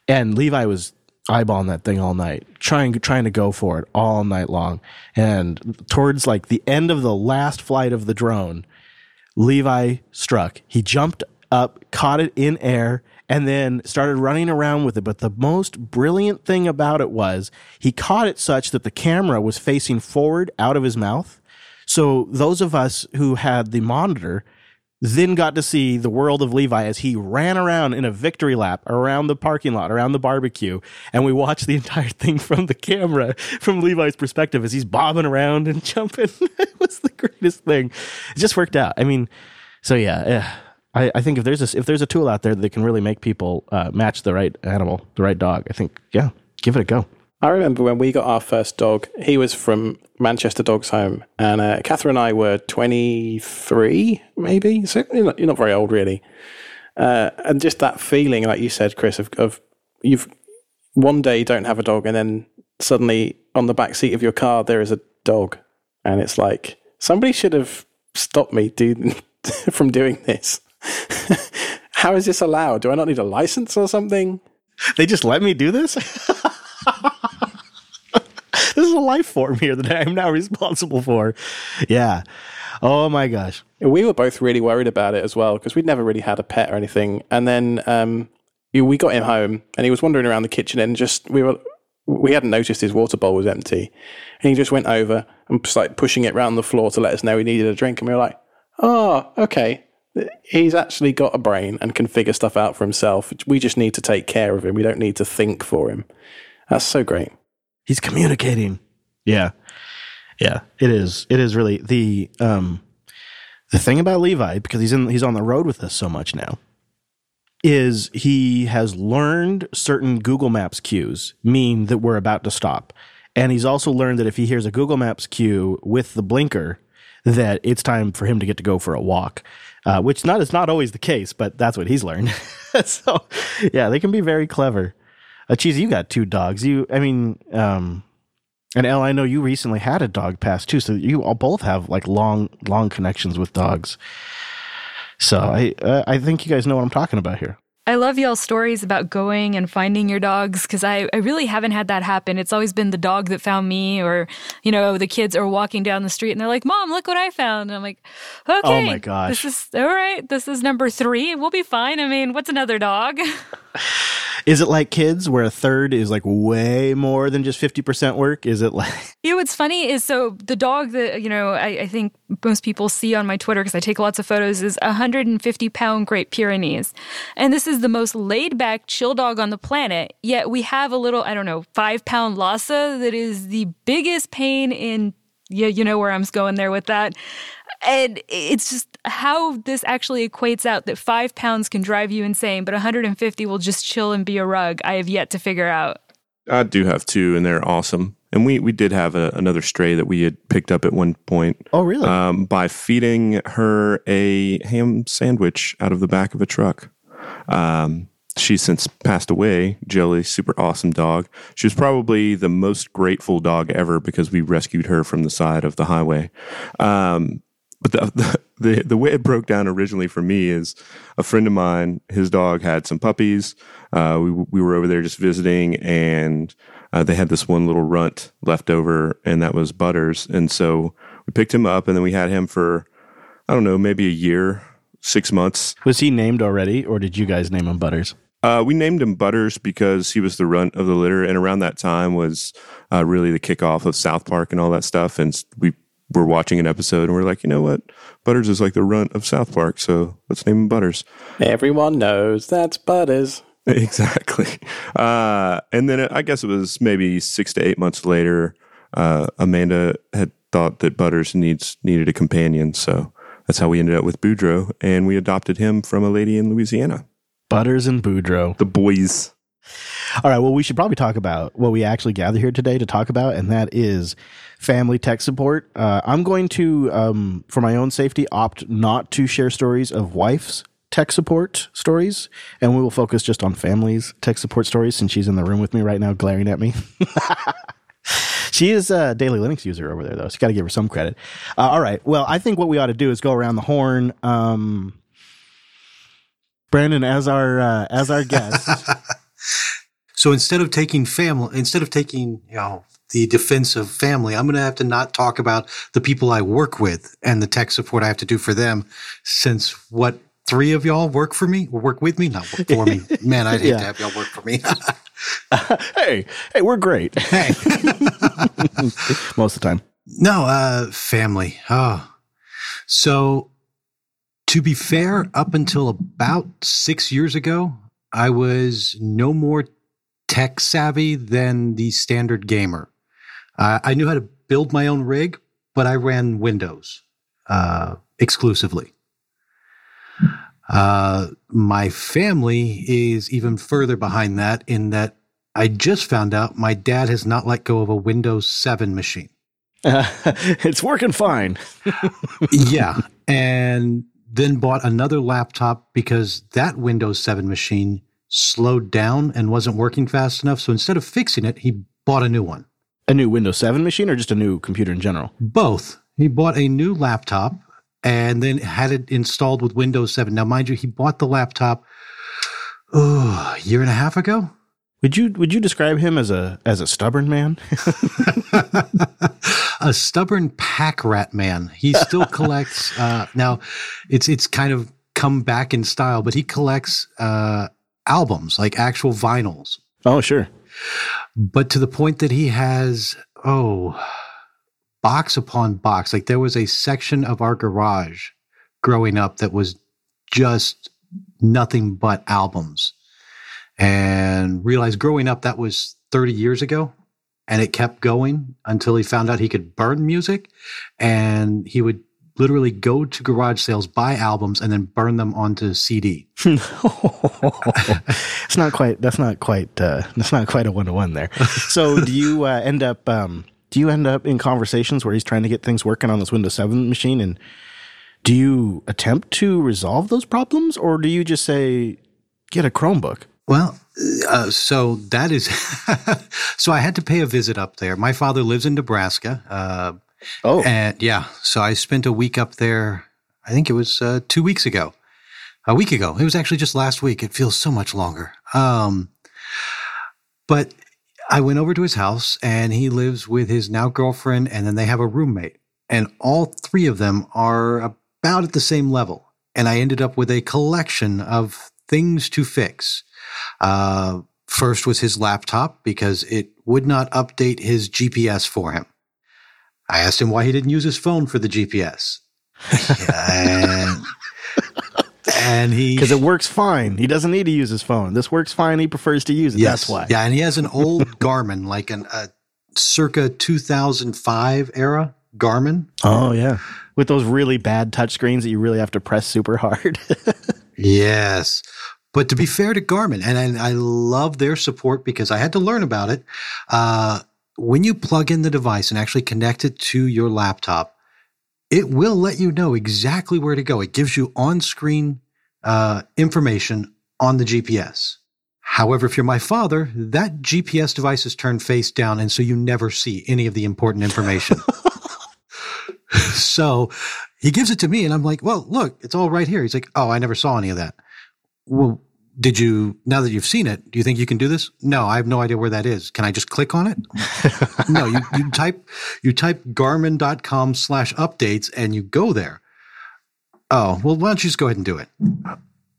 and Levi was eyeballing that thing all night, trying trying to go for it all night long. And towards like the end of the last flight of the drone, Levi struck. He jumped up, caught it in air, and then started running around with it. But the most brilliant thing about it was he caught it such that the camera was facing forward out of his mouth. So those of us who had the monitor then got to see the world of Levi as he ran around in a victory lap around the parking lot, around the barbecue. And we watched the entire thing from the camera, from Levi's perspective, as he's bobbing around and jumping. it was the greatest thing. It just worked out. I mean, so yeah, yeah. I, I think if there's a, if there's a tool out there that can really make people uh, match the right animal, the right dog, I think, yeah, give it a go. I remember when we got our first dog, he was from Manchester Dogs Home, and uh, Catherine and I were 23, maybe. So you're not, you're not very old, really. Uh, and just that feeling, like you said, Chris, of, of you've one day you don't have a dog, and then suddenly on the back seat of your car there is a dog, and it's like somebody should have stopped me dude, from doing this. How is this allowed? Do I not need a license or something? They just let me do this? this is a life form here that I am now responsible for. Yeah. Oh my gosh. We were both really worried about it as well because we'd never really had a pet or anything. And then um, we got him home and he was wandering around the kitchen and just we were we hadn't noticed his water bowl was empty. And he just went over and just like pushing it around the floor to let us know he needed a drink. And we were like, oh, okay. He's actually got a brain and can figure stuff out for himself. We just need to take care of him. We don't need to think for him. That's so great. He's communicating. Yeah. Yeah. It is. It is really the um the thing about Levi, because he's in he's on the road with us so much now, is he has learned certain Google Maps cues mean that we're about to stop. And he's also learned that if he hears a Google Maps cue with the blinker, that it's time for him to get to go for a walk. Uh, which not is not always the case, but that's what he's learned. so yeah, they can be very clever. Uh, Cheesy, you got two dogs. You, I mean, um, and Elle, I know you recently had a dog pass too, so you all both have like long, long connections with dogs. So I, uh, I think you guys know what I'm talking about here. I love y'all's stories about going and finding your dogs because I, I really haven't had that happen. It's always been the dog that found me, or, you know, the kids are walking down the street and they're like, Mom, look what I found. And I'm like, okay. Oh my gosh. This is all right. This is number three. We'll be fine. I mean, what's another dog? Is it like kids where a third is like way more than just 50% work? Is it like. You know, what's funny is so the dog that, you know, I, I think most people see on my Twitter because I take lots of photos is a 150 pound Great Pyrenees. And this is the most laid back, chill dog on the planet. Yet we have a little, I don't know, five pound Lhasa that is the biggest pain in yeah, you know where I'm going there with that. And it's just how this actually equates out that five pounds can drive you insane, but 150 will just chill and be a rug. I have yet to figure out. I do have two, and they're awesome. And we, we did have a, another stray that we had picked up at one point. Oh, really? Um, by feeding her a ham sandwich out of the back of a truck. Um, she's since passed away. Jelly, super awesome dog. She was probably the most grateful dog ever because we rescued her from the side of the highway. Um, but the, the the way it broke down originally for me is a friend of mine. His dog had some puppies. Uh, we we were over there just visiting, and uh, they had this one little runt left over, and that was Butters. And so we picked him up, and then we had him for I don't know, maybe a year, six months. Was he named already, or did you guys name him Butters? Uh, we named him Butters because he was the runt of the litter, and around that time was uh, really the kickoff of South Park and all that stuff. And we were watching an episode, and we're like, you know what, Butters is like the runt of South Park, so let's name him Butters. Everyone knows that's Butters. Exactly. Uh, and then I guess it was maybe six to eight months later. Uh, Amanda had thought that Butters needs needed a companion, so that's how we ended up with Boudreaux, and we adopted him from a lady in Louisiana. Butters and Boudreaux. The boys. All right. Well, we should probably talk about what we actually gather here today to talk about, and that is family tech support. Uh, I'm going to, um, for my own safety, opt not to share stories of wife's tech support stories, and we will focus just on families' tech support stories since she's in the room with me right now, glaring at me. she is a daily Linux user over there, though, so got to give her some credit. Uh, all right. Well, I think what we ought to do is go around the horn. Um, Brandon, as our uh, as our guest. so instead of taking family, instead of taking you know the defense of family, I'm going to have to not talk about the people I work with and the tech support I have to do for them, since what three of y'all work for me work with me, not work for me. Man, I'd hate Yeah. to have y'all work for me. hey, hey, we're great. Hey. Most of the time. No, uh, family. Oh. So, to be fair, up until about six years ago, I was no more tech savvy than the standard gamer. Uh, I knew how to build my own rig, but I ran Windows uh, exclusively. Uh, my family is even further behind that in that I just found out my dad has not let go of a Windows 7 machine. It's working fine. yeah. And then bought another laptop because that Windows 7 machine slowed down and wasn't working fast enough. So instead of fixing it, he bought a new one. A new Windows 7 machine or just a new computer in general? Both. He bought a new laptop and then had it installed with Windows 7. Now, mind you, he bought the laptop oh, a year and a half ago. Would you would you describe him as a as a stubborn man? a stubborn pack rat man. He still collects. Uh, now, it's it's kind of come back in style, but he collects uh, albums like actual vinyls. Oh, sure. But to the point that he has oh, box upon box. Like there was a section of our garage growing up that was just nothing but albums, and realized growing up that was thirty years ago and it kept going until he found out he could burn music and he would literally go to garage sales buy albums and then burn them onto cd it's not quite that's not quite uh that's not quite a one-to-one there. So do you uh, end up um do you end up in conversations where he's trying to get things working on this windows 7 machine? And do you attempt to resolve those problems or do you just say get a chromebook well uh, so that is so i had to pay a visit up there. My father lives in nebraska uh, oh. And yeah so i spent a week up there. I think it was uh, two weeks ago. A week ago. It was actually just last week. It feels so much longer. Um, but i went over to his house and he lives with his now girlfriend and then they have a roommate. And all three of them are about at the same level. And i ended up with a collection of things to fix. Uh, first was his laptop because it would not update his GPS for him. I asked him why he didn't use his phone for the GPS. and, and he. Because it works fine. He doesn't need to use his phone. This works fine. He prefers to use it. Yes. That's why. Yeah, and he has an old Garmin, like an, a circa 2005 era Garmin. Oh yeah, with those really bad touchscreens that you really have to press super hard. yes. But to be fair to Garmin, and I, I, love their support because I had to learn about it. Uh, when you plug in the device and actually connect it to your laptop, it will let you know exactly where to go. It gives you on screen uh, information on the GPS. However, if you're my father, that GPS device is turned face down, and so you never see any of the important information. so he gives it to me, and I'm like, well, look, it's all right here. He's like, oh, I never saw any of that. Well, did you, now that you've seen it, do you think you can do this? No, I have no idea where that is. Can I just click on it? no, you, you type, you type garmin.com slash updates and you go there. Oh, well, why don't you just go ahead and do it?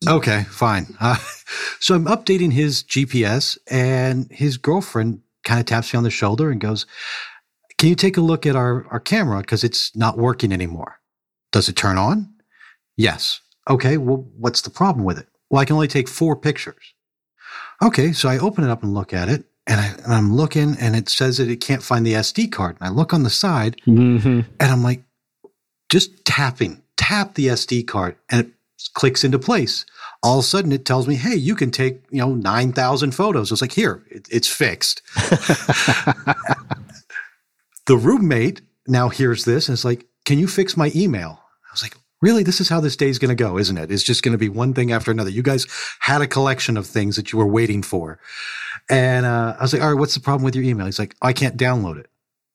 Okay, fine. Uh, so I'm updating his GPS, and his girlfriend kind of taps me on the shoulder and goes, Can you take a look at our, our camera? Because it's not working anymore. Does it turn on? Yes. Okay, well, what's the problem with it? Well, I can only take four pictures. Okay, so I open it up and look at it, and, I, am looking, and it says that it can't find the SD card. And I look on the side, mm-hmm. and I'm like, just tapping, tap the SD card, and it clicks into place. All of a sudden, it tells me, "Hey, you can take you know nine thousand photos." I was like, "Here, it, it's fixed." the roommate now hears this and it's like, "Can you fix my email?" I was like, "Really? This is how this day is going to go, isn't it? It's just going to be one thing after another." You guys had a collection of things that you were waiting for, and uh, I was like, "All right, what's the problem with your email?" He's like, "I can't download it."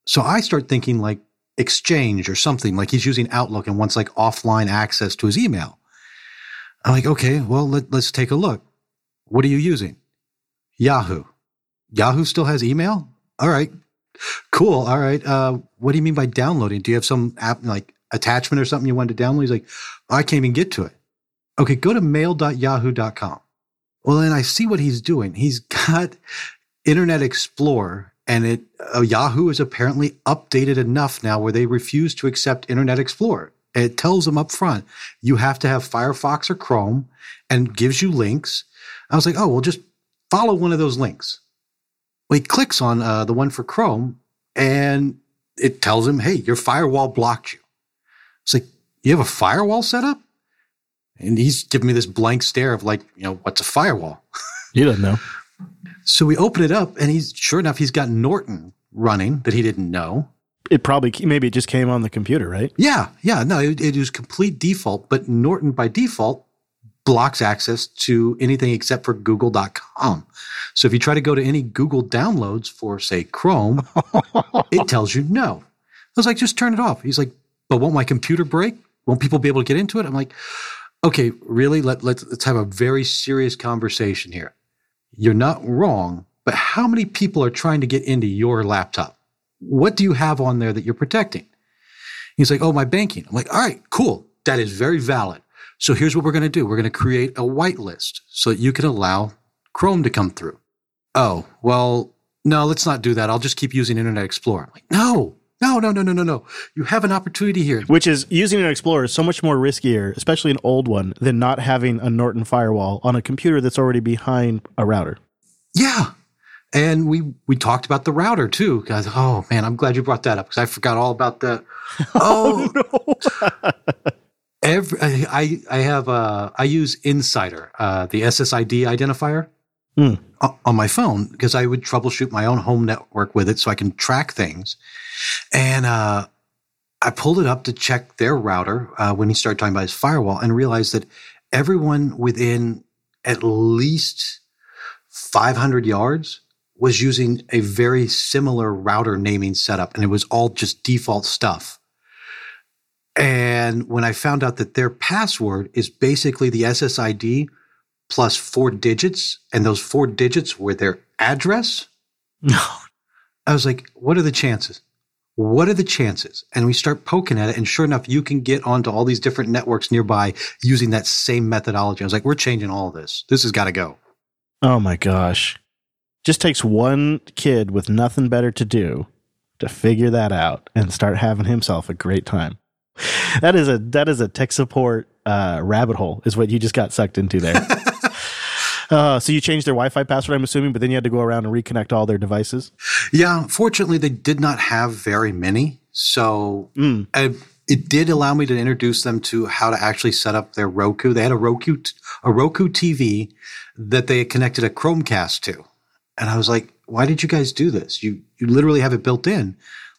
So I start thinking like Exchange or something like he's using Outlook and wants like offline access to his email. I'm like, okay, well, let, us take a look. What are you using? Yahoo. Yahoo still has email? All right. Cool. All right. Uh, what do you mean by downloading? Do you have some app like attachment or something you wanted to download? He's like, I can't even get to it. Okay, go to mail.yahoo.com. Well, then I see what he's doing. He's got Internet Explorer and it uh, Yahoo is apparently updated enough now where they refuse to accept Internet Explorer. It tells them up front, you have to have Firefox or Chrome and gives you links. I was like, oh, well, just follow one of those links. Well, he clicks on uh, the one for Chrome and it tells him, hey, your firewall blocked you. It's like, you have a firewall set up? And he's giving me this blank stare of like, you know, what's a firewall? He doesn't know. so we open it up and he's sure enough, he's got Norton running that he didn't know it probably maybe it just came on the computer, right? Yeah, yeah. No, it, it is complete default, but Norton by default blocks access to anything except for google.com. So if you try to go to any Google downloads for say Chrome, it tells you no. I was like, just turn it off. He's like, but won't my computer break? Won't people be able to get into it? I'm like, okay, really? Let, let's, let's have a very serious conversation here. You're not wrong, but how many people are trying to get into your laptop? what do you have on there that you're protecting? He's like, oh, my banking. I'm like, all right, cool. That is very valid. So here's what we're going to do. We're going to create a whitelist so that you can allow Chrome to come through. Oh, well, no, let's not do that. I'll just keep using Internet Explorer. I'm like, no, no, no, no, no, no, no. You have an opportunity here. Which is using an Explorer is so much more riskier, especially an old one, than not having a Norton firewall on a computer that's already behind a router. Yeah. And we we talked about the router too. Guys, oh man, I'm glad you brought that up because I forgot all about that. Oh, oh no. Every, I I have uh I use inSSIDer, uh, the SSID identifier mm. on my phone because I would troubleshoot my own home network with it so I can track things. And uh, I pulled it up to check their router uh, when he started talking about his firewall and realized that everyone within at least 500 yards was using a very similar router naming setup and it was all just default stuff. And when I found out that their password is basically the SSID plus four digits, and those four digits were their address, no. I was like, what are the chances? What are the chances? And we start poking at it, and sure enough, you can get onto all these different networks nearby using that same methodology. I was like, we're changing all of this. This has got to go. Oh my gosh. Just takes one kid with nothing better to do to figure that out and start having himself a great time. That is a that is a tech support uh, rabbit hole, is what you just got sucked into there. uh, so you changed their Wi-Fi password, I'm assuming, but then you had to go around and reconnect all their devices. Yeah, fortunately, they did not have very many. So I, it did allow me to introduce them to how to actually set up their Roku. They had a Roku, a Roku TV that they connected a Chromecast to. And I was like, why did you guys do this? You, you literally have it built in.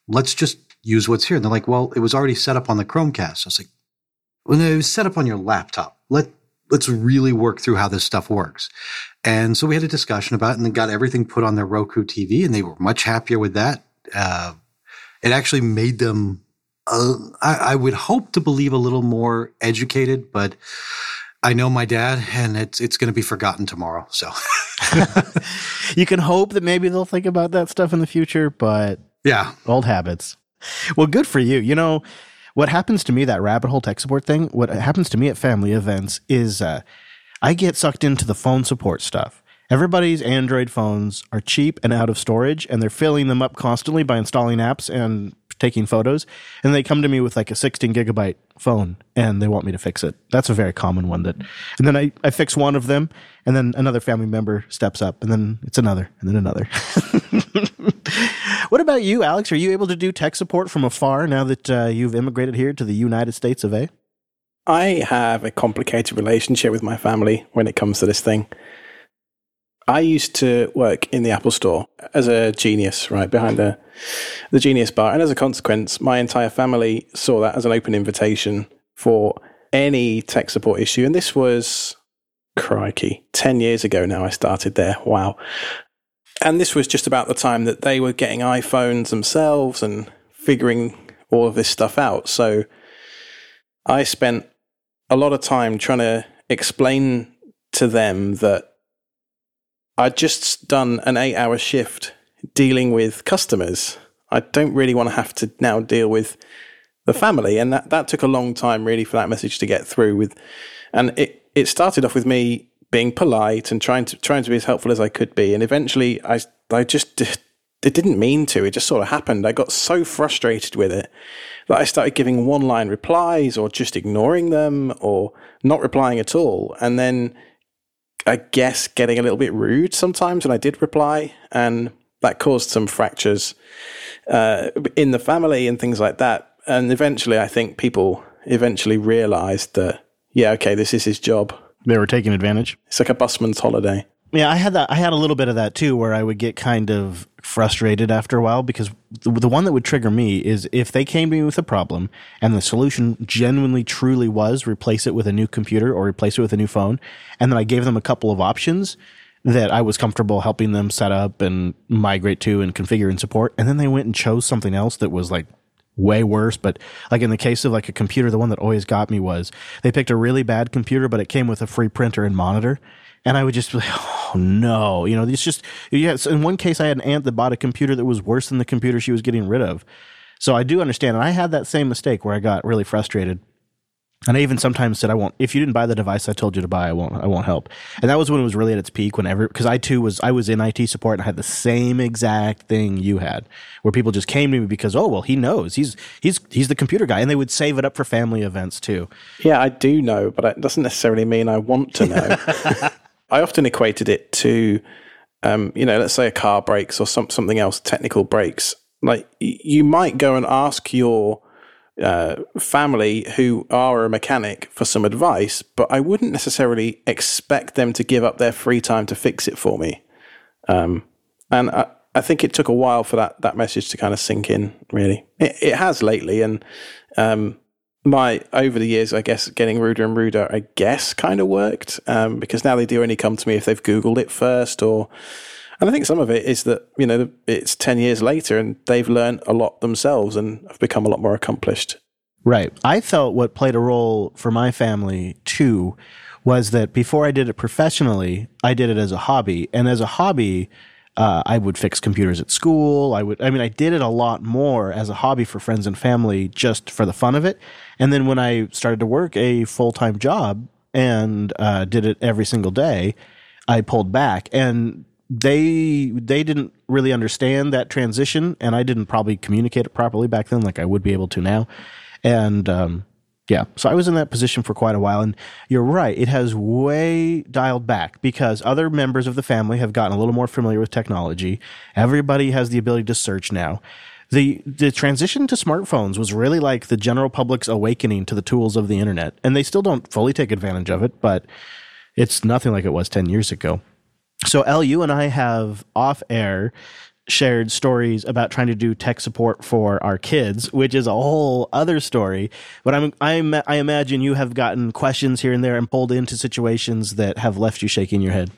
Let's just use what's here. And they're like, well, it was already set up on the Chromecast. I was like, well, it was set up on your laptop. Let, let's really work through how this stuff works. And so we had a discussion about it and then got everything put on their Roku TV and they were much happier with that. Uh, it actually made them, uh, I, I would hope to believe a little more educated, but I know my dad and it's, it's going to be forgotten tomorrow. So you can hope that maybe they'll think about that stuff in the future, but yeah, old habits. Well, good for you. You know, what happens to me, that rabbit hole tech support thing, what happens to me at family events is uh, I get sucked into the phone support stuff. Everybody's Android phones are cheap and out of storage, and they're filling them up constantly by installing apps and taking photos. And they come to me with like a 16 gigabyte phone and they want me to fix it. That's a very common one that, and then I, I fix one of them, and then another family member steps up, and then it's another, and then another. what about you, Alex? Are you able to do tech support from afar now that uh, you've immigrated here to the United States of A? I have a complicated relationship with my family when it comes to this thing. I used to work in the Apple Store as a genius, right behind the the Genius Bar, and as a consequence, my entire family saw that as an open invitation for any tech support issue. And this was crikey, ten years ago now. I started there. Wow. And this was just about the time that they were getting iPhones themselves and figuring all of this stuff out. So I spent a lot of time trying to explain to them that I'd just done an eight hour shift dealing with customers. I don't really want to have to now deal with the family. And that, that took a long time really for that message to get through with and it, it started off with me being polite and trying to trying to be as helpful as I could be. And eventually I I just it didn't mean to. It just sort of happened. I got so frustrated with it that I started giving one line replies or just ignoring them or not replying at all. And then I guess getting a little bit rude sometimes when I did reply, and that caused some fractures uh, in the family and things like that. And eventually, I think people eventually realized that, yeah, okay, this is his job. They were taking advantage. It's like a busman's holiday. Yeah, I had that. I had a little bit of that too, where I would get kind of frustrated after a while because the, the one that would trigger me is if they came to me with a problem and the solution genuinely, truly was replace it with a new computer or replace it with a new phone, and then I gave them a couple of options that I was comfortable helping them set up and migrate to and configure and support, and then they went and chose something else that was like way worse. But like in the case of like a computer, the one that always got me was they picked a really bad computer, but it came with a free printer and monitor. And I would just be like, oh no, you know, it's just, yes. In one case, I had an aunt that bought a computer that was worse than the computer she was getting rid of. So I do understand. And I had that same mistake where I got really frustrated. And I even sometimes said, I won't, if you didn't buy the device I told you to buy, I won't, I won't help. And that was when it was really at its peak whenever, cause I too was, I was in IT support and I had the same exact thing you had where people just came to me because, oh, well, he knows he's, he's, he's the computer guy. And they would save it up for family events too. Yeah, I do know, but it doesn't necessarily mean I want to know. I often equated it to, um, you know, let's say a car breaks or some, something else, technical breaks. Like you might go and ask your uh, family who are a mechanic for some advice, but I wouldn't necessarily expect them to give up their free time to fix it for me. Um, and I, I, think it took a while for that that message to kind of sink in. Really, it, it has lately, and um, my over the years, I guess getting ruder and ruder, I guess, kind of worked um, because now they do only come to me if they've Googled it first, or and I think some of it is that you know it's ten years later and they've learned a lot themselves and have become a lot more accomplished. Right. I felt what played a role for my family too was that before I did it professionally, I did it as a hobby, and as a hobby. Uh, I would fix computers at school. I would, I mean, I did it a lot more as a hobby for friends and family just for the fun of it. And then when I started to work a full time job and uh, did it every single day, I pulled back. And they they didn't really understand that transition, and I didn't probably communicate it properly back then, like I would be able to now. And um, yeah, so I was in that position for quite a while. And you're right, it has way dialed back because other members of the family have gotten a little more familiar with technology. Everybody has the ability to search now. the the transition to smartphones was really like the general public's awakening to the tools of the internet, and they still don't fully take advantage of it, but it's nothing like it was ten years ago. So, Elle, you and I have off air shared stories about trying to do tech support for our kids, which is a whole other story. But I'm, I'm I imagine you have gotten questions here and there and pulled into situations that have left you shaking your head.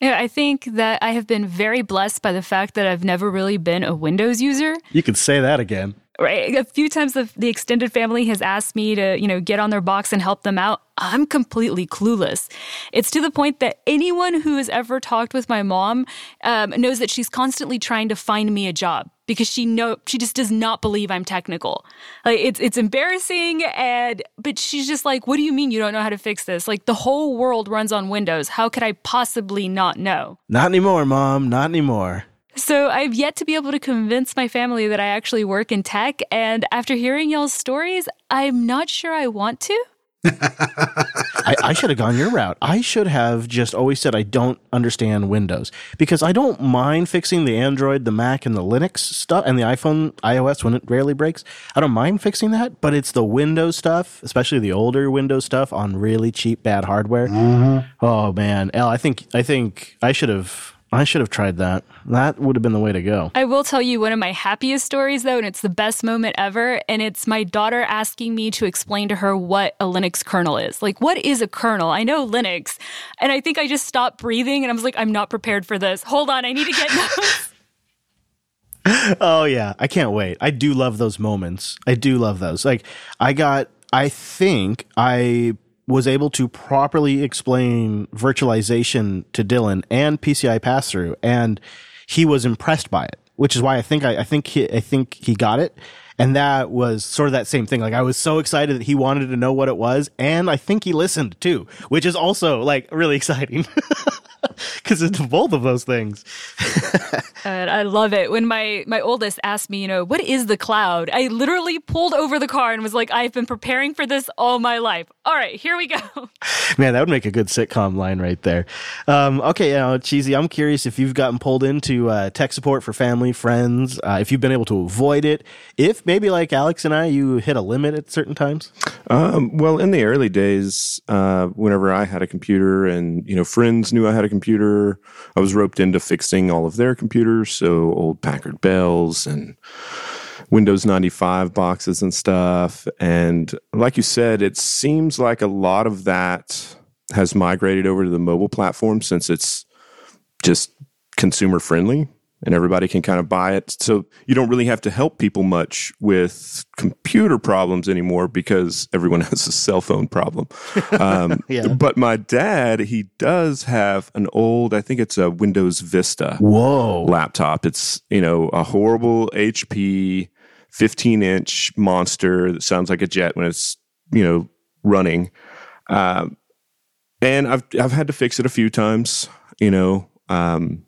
Yeah, I think that I have been very blessed by the fact that I've never really been a Windows user. You could say that again. Right. A few times the, the extended family has asked me to, you know, get on their box and help them out. I'm completely clueless. It's to the point that anyone who has ever talked with my mom um, knows that she's constantly trying to find me a job because she know she just does not believe I'm technical. Like it's it's embarrassing and but she's just like, "What do you mean you don't know how to fix this? Like the whole world runs on Windows. How could I possibly not know?" Not anymore, mom. Not anymore. So I've yet to be able to convince my family that I actually work in tech. And after hearing y'all's stories, I'm not sure I want to. I, I, should have gone your route. I should have just always said I don't understand Windows because I don't mind fixing the Android, the Mac, and the Linux stuff and the iPhone, iOS when it rarely breaks. I don't mind fixing that, but it's the Windows stuff, especially the older Windows stuff on really cheap, bad hardware. Mm-hmm. Oh man, Elle, I think I think I should have I should have tried that. That would have been the way to go. I will tell you one of my happiest stories, though, and it's the best moment ever. And it's my daughter asking me to explain to her what a Linux kernel is. Like, what is a kernel? I know Linux. And I think I just stopped breathing and I was like, I'm not prepared for this. Hold on, I need to get notes. oh, yeah. I can't wait. I do love those moments. I do love those. Like, I got, I think I was able to properly explain virtualization to Dylan and PCI pass through, and he was impressed by it, which is why I think I, I think he, I think he got it. And that was sort of that same thing. Like I was so excited that he wanted to know what it was, and I think he listened too, which is also like really exciting. because it's both of those things. and I love it. When my my oldest asked me, you know, what is the cloud? I literally pulled over the car and was like, I've been preparing for this all my life. All right, here we go. Man, that would make a good sitcom line right there. Um, okay, you know, cheesy. I'm curious if you've gotten pulled into uh, tech support for family, friends. Uh, if you've been able to avoid it. If maybe like Alex and I, you hit a limit at certain times. Um, well, in the early days, uh, whenever I had a computer and you know friends knew I had a computer. I was roped into fixing all of their computers, so old Packard Bells and Windows 95 boxes and stuff. And like you said, it seems like a lot of that has migrated over to the mobile platform since it's just consumer friendly and everybody can kind of buy it. So you don't really have to help people much with computer problems anymore because everyone has a cell phone problem. Um, yeah. But my dad, he does have an old, I think it's a Windows Vista. Whoa. Laptop. It's, you know, a horrible HP 15 inch monster that sounds like a jet when it's, you know, running. Um, and I've, I've had to fix it a few times, you know, um,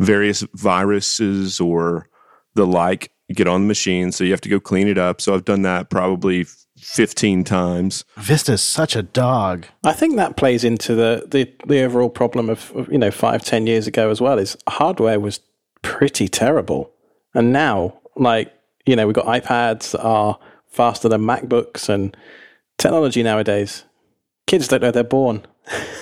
various viruses or the like get on the machine. So you have to go clean it up. So I've done that probably 15 times. Vista's such a dog. I think that plays into the, the, the overall problem of, of, you know, five, ten years ago as well is hardware was pretty terrible. And now, like, you know, we've got iPads that are faster than MacBooks and technology nowadays. Kids don't know they're born.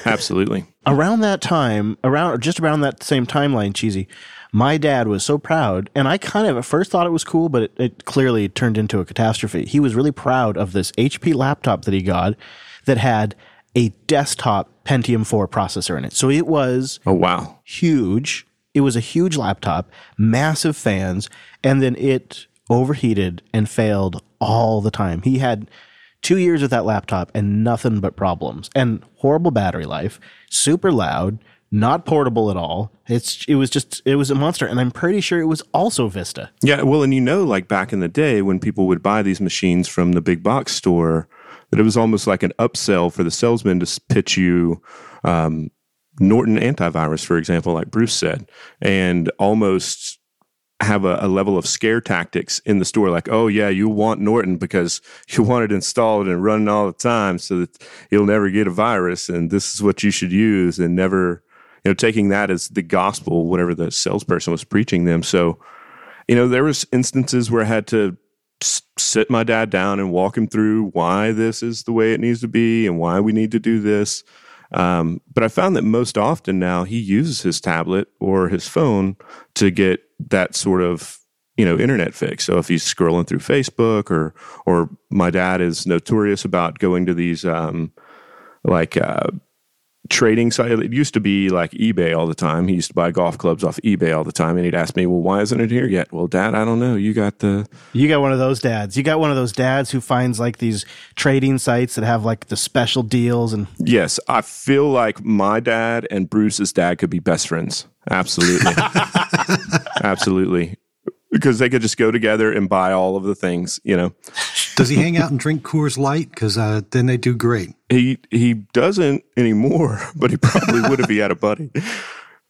Absolutely. around that time, around just around that same timeline, cheesy. My dad was so proud, and I kind of at first thought it was cool, but it, it clearly turned into a catastrophe. He was really proud of this HP laptop that he got that had a desktop Pentium 4 processor in it. So it was oh wow huge. It was a huge laptop, massive fans, and then it overheated and failed all the time. He had two years with that laptop and nothing but problems and horrible battery life, super loud, not portable at all. It's it was just it was a monster, and I'm pretty sure it was also Vista. Yeah, well, and you know, like back in the day when people would buy these machines from the big box store, that it was almost like an upsell for the salesman to pitch you. Um, Norton antivirus, for example, like Bruce said, and almost have a, a, level of scare tactics in the store like oh yeah you want norton because you want it installed and running all the time so that you'll never get a virus and this is what you should use and never you know taking that as the gospel whatever the salesperson was preaching them so you know, there was instances where I had to sit my dad down and walk him through why this is the way it needs to be and why we need to do this. Um, but I found that most often now he uses his tablet or his phone to get that sort of you know internet fix. So if he's scrolling through Facebook or or my dad is notorious about going to these um, like uh, trading site. It used to be like eBay all the time. He used to buy golf clubs off eBay all the time, and he'd ask me, "Well, why isn't it here yet?" Well, Dad, I don't know. You got the You got one of those dads. You got one of those dads who finds like these trading sites that have like the special deals and yes. I feel like my dad and Bruce's dad could be best friends. Absolutely, absolutely, because they could just go together and buy all of the things. You know. Does he hang out and drink Coors Light? Because uh, then they do great. He he doesn't anymore, but he probably would if he had a buddy.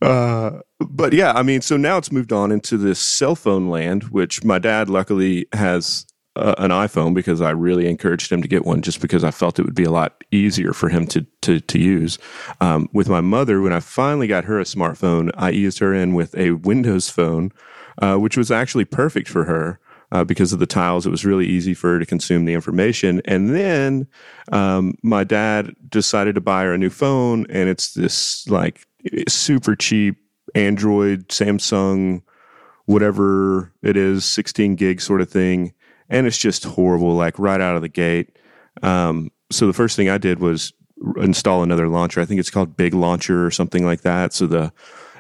Uh, but yeah, I mean, so now it's moved on into this cell phone land, which my dad luckily has uh, an iPhone because I really encouraged him to get one, just because I felt it would be a lot easier for him to to to use. Um, with my mother, when I finally got her a smartphone, I eased her in with a Windows phone, uh, which was actually perfect for her uh, because of the tiles. It was really easy for her to consume the information. And then um, my dad decided to buy her a new phone, and it's this like super cheap Android, Samsung, whatever it is, 16 gig sort of thing. And it's just horrible, like right out of the gate. Um, so the first thing I did was install another launcher. I think it's called Big Launcher or something like that. So the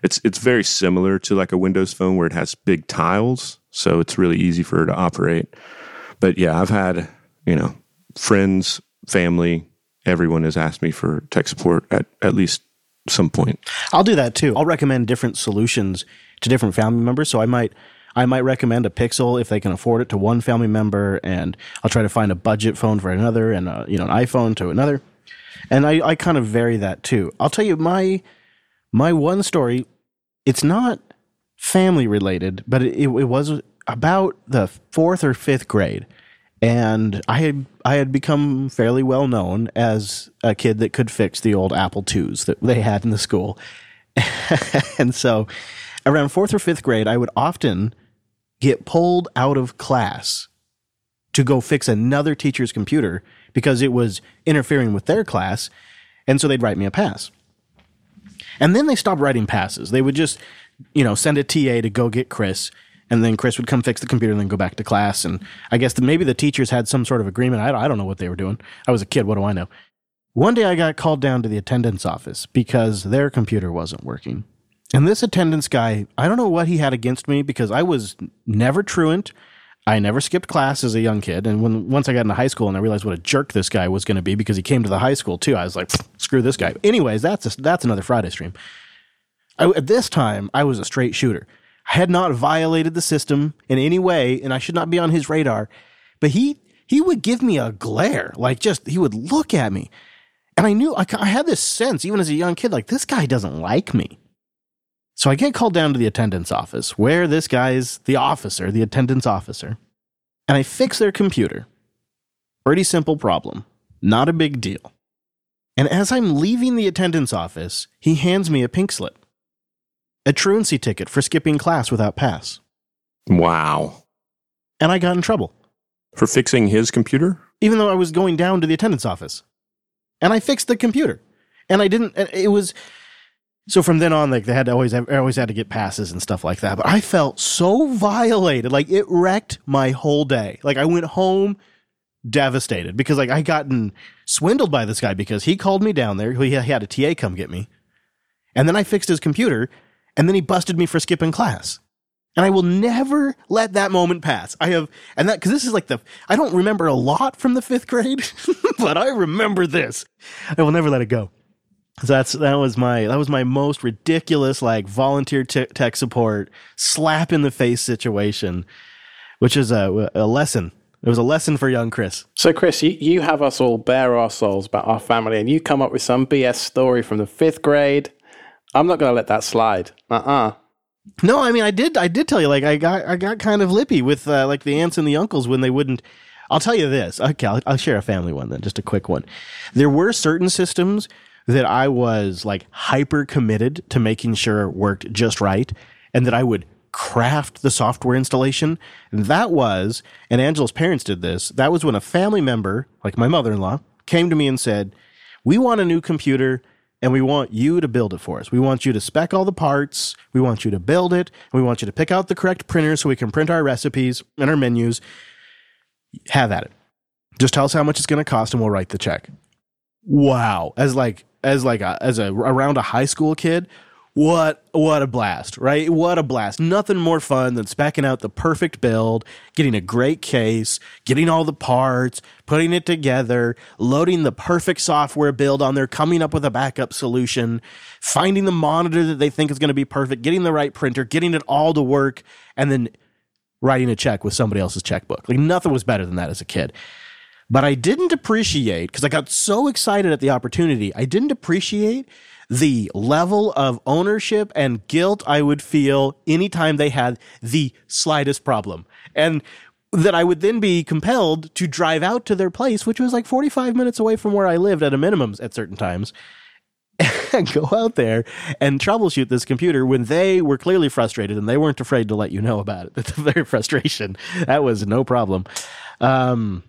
it's it's very similar to like a Windows phone where it has big tiles, so it's really easy for her to operate. But yeah, I've had you know friends, family, everyone has asked me for tech support at at least some point. I'll do that too. I'll recommend different solutions to different family members. So I might I might recommend a Pixel if they can afford it to one family member, and I'll try to find a budget phone for another, and a, you know an iPhone to another. And I, I kind of vary that too. I'll tell you my my one story. It's not family related, but it, it was about the fourth or fifth grade, and I had I had become fairly well known as a kid that could fix the old Apple IIs that they had in the school, and so around fourth or fifth grade, I would often get pulled out of class to go fix another teacher's computer because it was interfering with their class, and so they'd write me a pass. And then they stopped writing passes. They would just, you know, send a TA to go get Chris, and then Chris would come fix the computer and then go back to class. And I guess that maybe the teachers had some sort of agreement. I, I don't know what they were doing. I was a kid. What do I know? One day I got called down to the attendance office because their computer wasn't working. And this attendance guy, I don't know what he had against me because I was never truant. I never skipped class as a young kid. And when once I got into high school and I realized what a jerk this guy was going to be because he came to the high school too, I was like, screw this guy. Anyways, that's a, that's another Friday stream. I, at this time, I was a straight shooter. I had not violated the system in any way, and I should not be on his radar. But he he would give me a glare, like just he would look at me, and I knew I, I had this sense, even as a young kid, like this guy doesn't like me. So I get called down to the attendance office, where this guy's the officer, the attendance officer, and I fix their computer. Pretty simple problem, not a big deal. And as I'm leaving the attendance office, he hands me a pink slip a truancy ticket for skipping class without pass. Wow. And I got in trouble. For fixing his computer? Even though I was going down to the attendance office. And I fixed the computer. And I didn't, it was, so from then on, like they had to always, I always had to get passes and stuff like that. But I felt so violated. Like it wrecked my whole day. Like I went home devastated because like I gotten swindled by this guy because he called me down there. He had a TA come get me. And then I fixed his computer and then he busted me for skipping class. And I will never let that moment pass. I have, and that, because this is like the, I don't remember a lot from the fifth grade, but I remember this. I will never let it go. So that's, that was my, that was my most ridiculous, like volunteer te- tech support, slap in the face situation, which is a, a lesson. It was a lesson for young Chris. So, Chris, you, you have us all bare our souls about our family, and you come up with some BS story from the fifth grade. I'm not going to let that slide. Uh uh uh No, I mean, I did. I did tell you. Like, I got, I got kind of lippy with uh, like the aunts and the uncles when they wouldn't. I'll tell you this. Okay, I'll, I'll share a family one then, just a quick one. There were certain systems that I was like hyper committed to making sure it worked just right, and that I would craft the software installation. And that was, and Angela's parents did this, that was when a family member, like my mother in law, came to me and said, We want a new computer and we want you to build it for us. We want you to spec all the parts. We want you to build it. We want you to pick out the correct printer so we can print our recipes and our menus. Have at it. Just tell us how much it's going to cost and we'll write the check. Wow. As like, as like a, as a around a high school kid, what what a blast, right? What a blast. Nothing more fun than specking out the perfect build, getting a great case, getting all the parts, putting it together, loading the perfect software build on there, coming up with a backup solution, finding the monitor that they think is going to be perfect, getting the right printer, getting it all to work, and then writing a check with somebody else's checkbook. Like nothing was better than that as a kid. But I didn't appreciate because I got so excited at the opportunity. I didn't appreciate the level of ownership and guilt I would feel anytime they had the slightest problem. And that I would then be compelled to drive out to their place, which was like 45 minutes away from where I lived at a minimum at certain times, and go out there and troubleshoot this computer when they were clearly frustrated and they weren't afraid to let you know about it. That's their frustration. That was no problem. Um,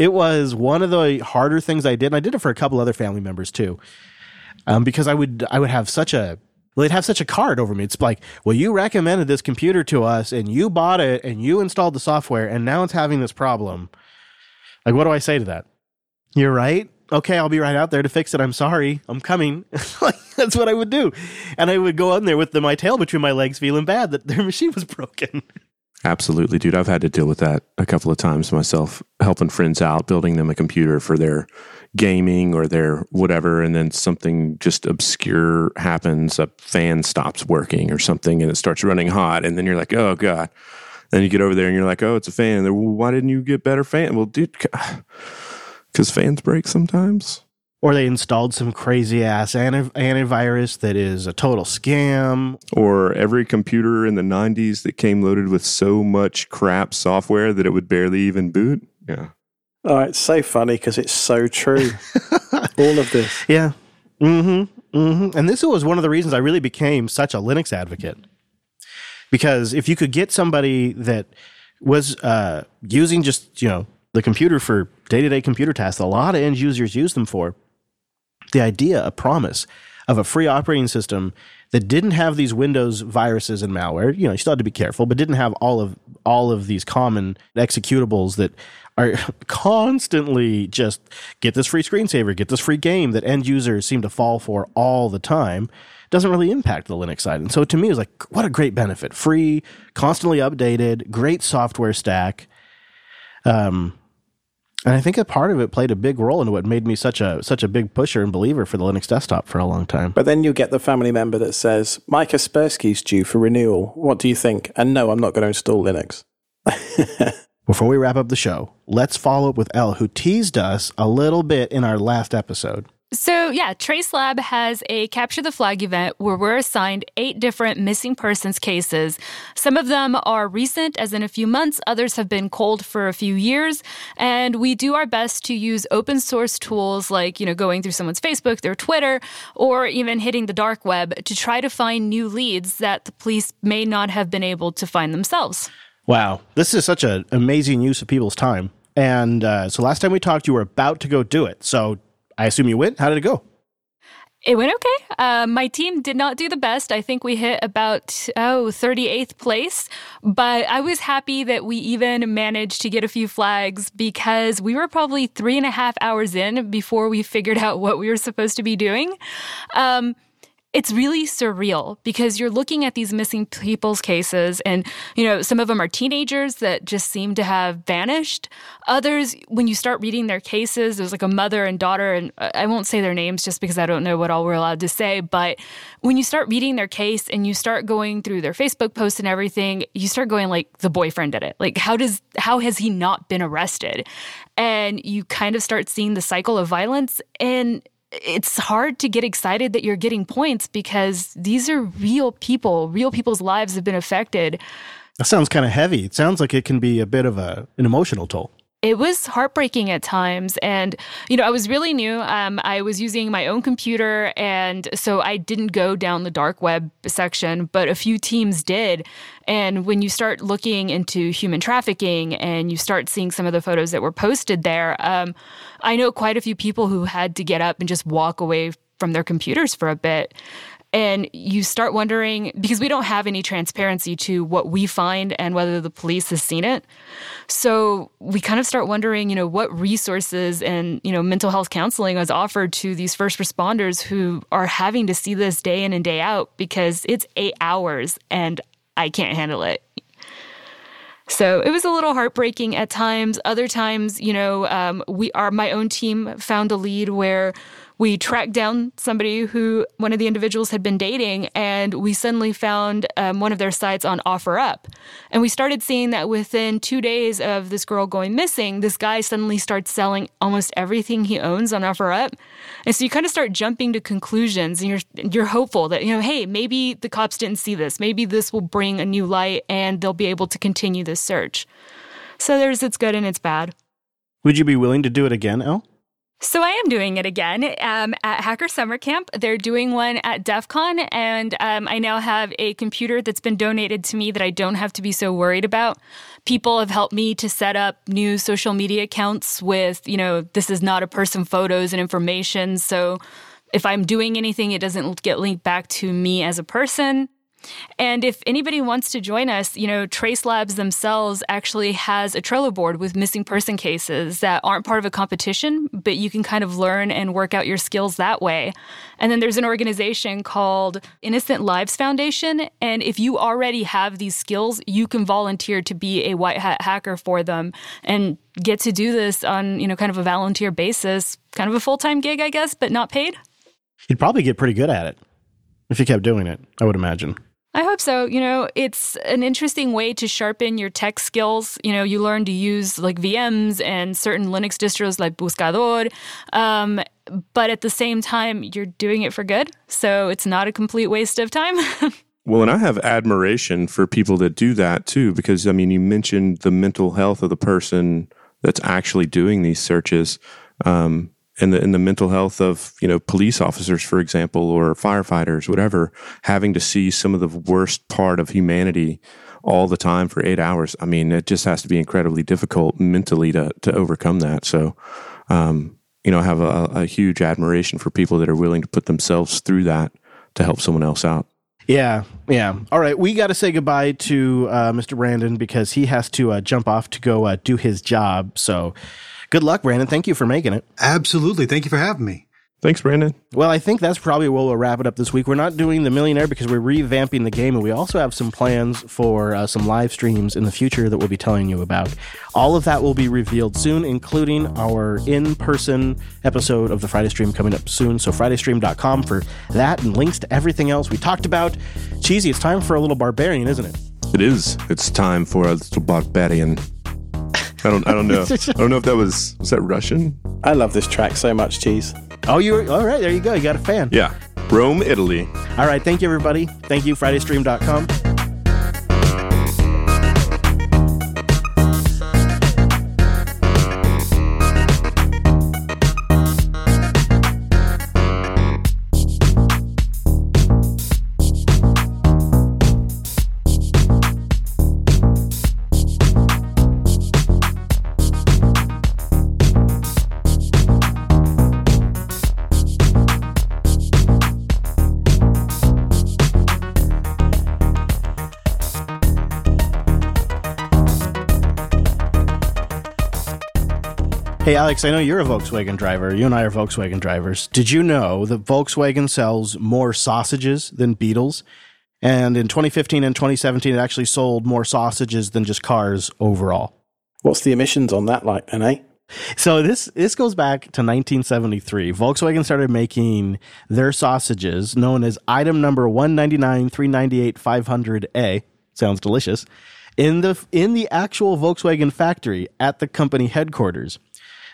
it was one of the harder things I did. And I did it for a couple other family members too um, because I would I would have such a well, they'd have such a card over me. It's like, well, you recommended this computer to us, and you bought it, and you installed the software, and now it's having this problem. Like, what do I say to that? You're right. Okay, I'll be right out there to fix it. I'm sorry. I'm coming. That's what I would do, and I would go on there with the, my tail between my legs, feeling bad that their machine was broken. Absolutely, dude. I've had to deal with that a couple of times myself, helping friends out, building them a computer for their gaming or their whatever, and then something just obscure happens, a fan stops working or something, and it starts running hot, and then you're like, oh god. Then you get over there and you're like, oh, it's a fan. Why didn't you get better fan? Well, dude, because fans break sometimes. Or they installed some crazy ass anti- antivirus that is a total scam. Or every computer in the 90s that came loaded with so much crap software that it would barely even boot. Yeah. Oh, it's so funny because it's so true. All of this. Yeah. Mm-hmm. Mm-hmm. And this was one of the reasons I really became such a Linux advocate. Because if you could get somebody that was uh, using just, you know, the computer for day-to-day computer tasks, a lot of end users use them for. The idea, a promise of a free operating system that didn't have these Windows viruses and malware, you know, you still had to be careful, but didn't have all of all of these common executables that are constantly just get this free screensaver, get this free game that end users seem to fall for all the time, doesn't really impact the Linux side. And so to me, it was like, what a great benefit. Free, constantly updated, great software stack. Um, and I think a part of it played a big role in what made me such a such a big pusher and believer for the Linux desktop for a long time. But then you get the family member that says, "Mike Kaspersky's due for renewal. What do you think?" And no, I'm not going to install Linux. Before we wrap up the show, let's follow up with Elle, who teased us a little bit in our last episode. So, yeah, Trace Lab has a Capture the Flag event where we're assigned eight different missing persons cases. Some of them are recent, as in a few months, others have been cold for a few years. And we do our best to use open source tools like, you know, going through someone's Facebook, their Twitter, or even hitting the dark web to try to find new leads that the police may not have been able to find themselves. Wow, this is such an amazing use of people's time. And uh, so last time we talked, you were about to go do it. So I assume you went. How did it go? It went okay. Uh, my team did not do the best. I think we hit about, oh, 38th place. But I was happy that we even managed to get a few flags because we were probably three and a half hours in before we figured out what we were supposed to be doing. Um, it's really surreal because you're looking at these missing people's cases and you know some of them are teenagers that just seem to have vanished. Others when you start reading their cases there's like a mother and daughter and i won't say their names just because i don't know what all we're allowed to say but when you start reading their case and you start going through their facebook posts and everything you start going like the boyfriend did it. Like how does how has he not been arrested? And you kind of start seeing the cycle of violence and it's hard to get excited that you're getting points because these are real people. Real people's lives have been affected. That sounds kind of heavy. It sounds like it can be a bit of a an emotional toll. It was heartbreaking at times. And, you know, I was really new. Um, I was using my own computer. And so I didn't go down the dark web section, but a few teams did. And when you start looking into human trafficking and you start seeing some of the photos that were posted there, um, I know quite a few people who had to get up and just walk away from their computers for a bit. And you start wondering because we don't have any transparency to what we find and whether the police has seen it. So we kind of start wondering, you know, what resources and, you know, mental health counseling is offered to these first responders who are having to see this day in and day out because it's eight hours and I can't handle it. So it was a little heartbreaking at times. Other times, you know, um, we are my own team found a lead where we tracked down somebody who one of the individuals had been dating, and we suddenly found um, one of their sites on OfferUp. And we started seeing that within two days of this girl going missing, this guy suddenly starts selling almost everything he owns on OfferUp. And so you kind of start jumping to conclusions, and you're you're hopeful that you know, hey, maybe the cops didn't see this. Maybe this will bring a new light, and they'll be able to continue this search. So there's its good and its bad. Would you be willing to do it again, Elle? So I am doing it again um, at Hacker Summer Camp. They're doing one at DEF CON, and um, I now have a computer that's been donated to me that I don't have to be so worried about. People have helped me to set up new social media accounts with, you know, this is not a person photos and information. So if I'm doing anything, it doesn't get linked back to me as a person. And if anybody wants to join us, you know, Trace Labs themselves actually has a Trello board with missing person cases that aren't part of a competition, but you can kind of learn and work out your skills that way. And then there's an organization called Innocent Lives Foundation. And if you already have these skills, you can volunteer to be a white hat hacker for them and get to do this on, you know, kind of a volunteer basis, kind of a full time gig, I guess, but not paid. You'd probably get pretty good at it if you kept doing it, I would imagine. I hope so. You know, it's an interesting way to sharpen your tech skills. You know, you learn to use like VMs and certain Linux distros like Buscador. Um, but at the same time, you're doing it for good. So it's not a complete waste of time. well, and I have admiration for people that do that too, because I mean, you mentioned the mental health of the person that's actually doing these searches. Um, in the in the mental health of you know police officers, for example, or firefighters, whatever, having to see some of the worst part of humanity all the time for eight hours. I mean, it just has to be incredibly difficult mentally to to overcome that. So, um, you know, I have a, a huge admiration for people that are willing to put themselves through that to help someone else out. Yeah, yeah. All right, we got to say goodbye to uh, Mr. Brandon because he has to uh, jump off to go uh, do his job. So good luck, Brandon. Thank you for making it. Absolutely. Thank you for having me. Thanks, Brandon. Well, I think that's probably where we'll wrap it up this week. We're not doing the millionaire because we're revamping the game, and we also have some plans for uh, some live streams in the future that we'll be telling you about. All of that will be revealed soon, including our in person episode of the Friday stream coming up soon. So, FridayStream.com for that and links to everything else we talked about. Cheesy, it's time for a little barbarian, isn't it? It is. It's time for a little barbarian. I don't. I don't know. I don't know if that was was that Russian. I love this track so much. Cheese. Oh, you are all right. There you go. You got a fan. Yeah. Rome, Italy. All right. Thank you, everybody. Thank you, FridayStream.com. Alex, I know you're a Volkswagen driver. You and I are Volkswagen drivers. Did you know that Volkswagen sells more sausages than Beetles? And in 2015 and 2017, it actually sold more sausages than just cars overall. What's the emissions on that like then, eh? So this this goes back to 1973. Volkswagen started making their sausages known as item number 199 398 500A. Sounds delicious. In the in the actual Volkswagen factory at the company headquarters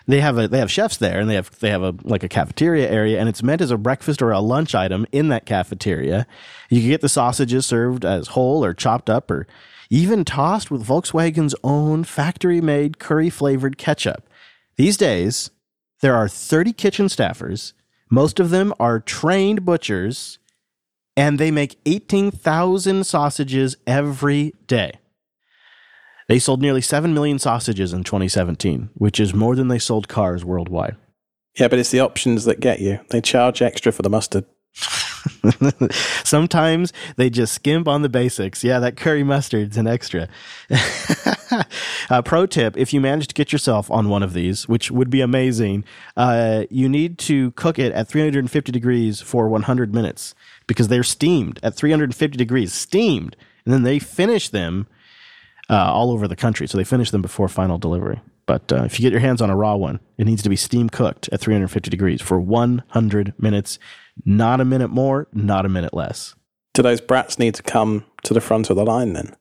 they have a they have chefs there and they have they have a like a cafeteria area and it's meant as a breakfast or a lunch item in that cafeteria. You can get the sausages served as whole or chopped up or even tossed with Volkswagen's own factory made curry flavored ketchup. These days, there are 30 kitchen staffers. Most of them are trained butchers, and they make 18,000 sausages every day. They sold nearly 7 million sausages in 2017, which is more than they sold cars worldwide. Yeah, but it's the options that get you. They charge extra for the mustard. Sometimes they just skimp on the basics. Yeah, that curry mustard's an extra. uh, pro tip if you manage to get yourself on one of these, which would be amazing, uh, you need to cook it at 350 degrees for 100 minutes because they're steamed at 350 degrees, steamed. And then they finish them uh, all over the country. So they finish them before final delivery. But uh, if you get your hands on a raw one, it needs to be steam cooked at 350 degrees for 100 minutes. Not a minute more, not a minute less. Do those brats need to come to the front of the line then?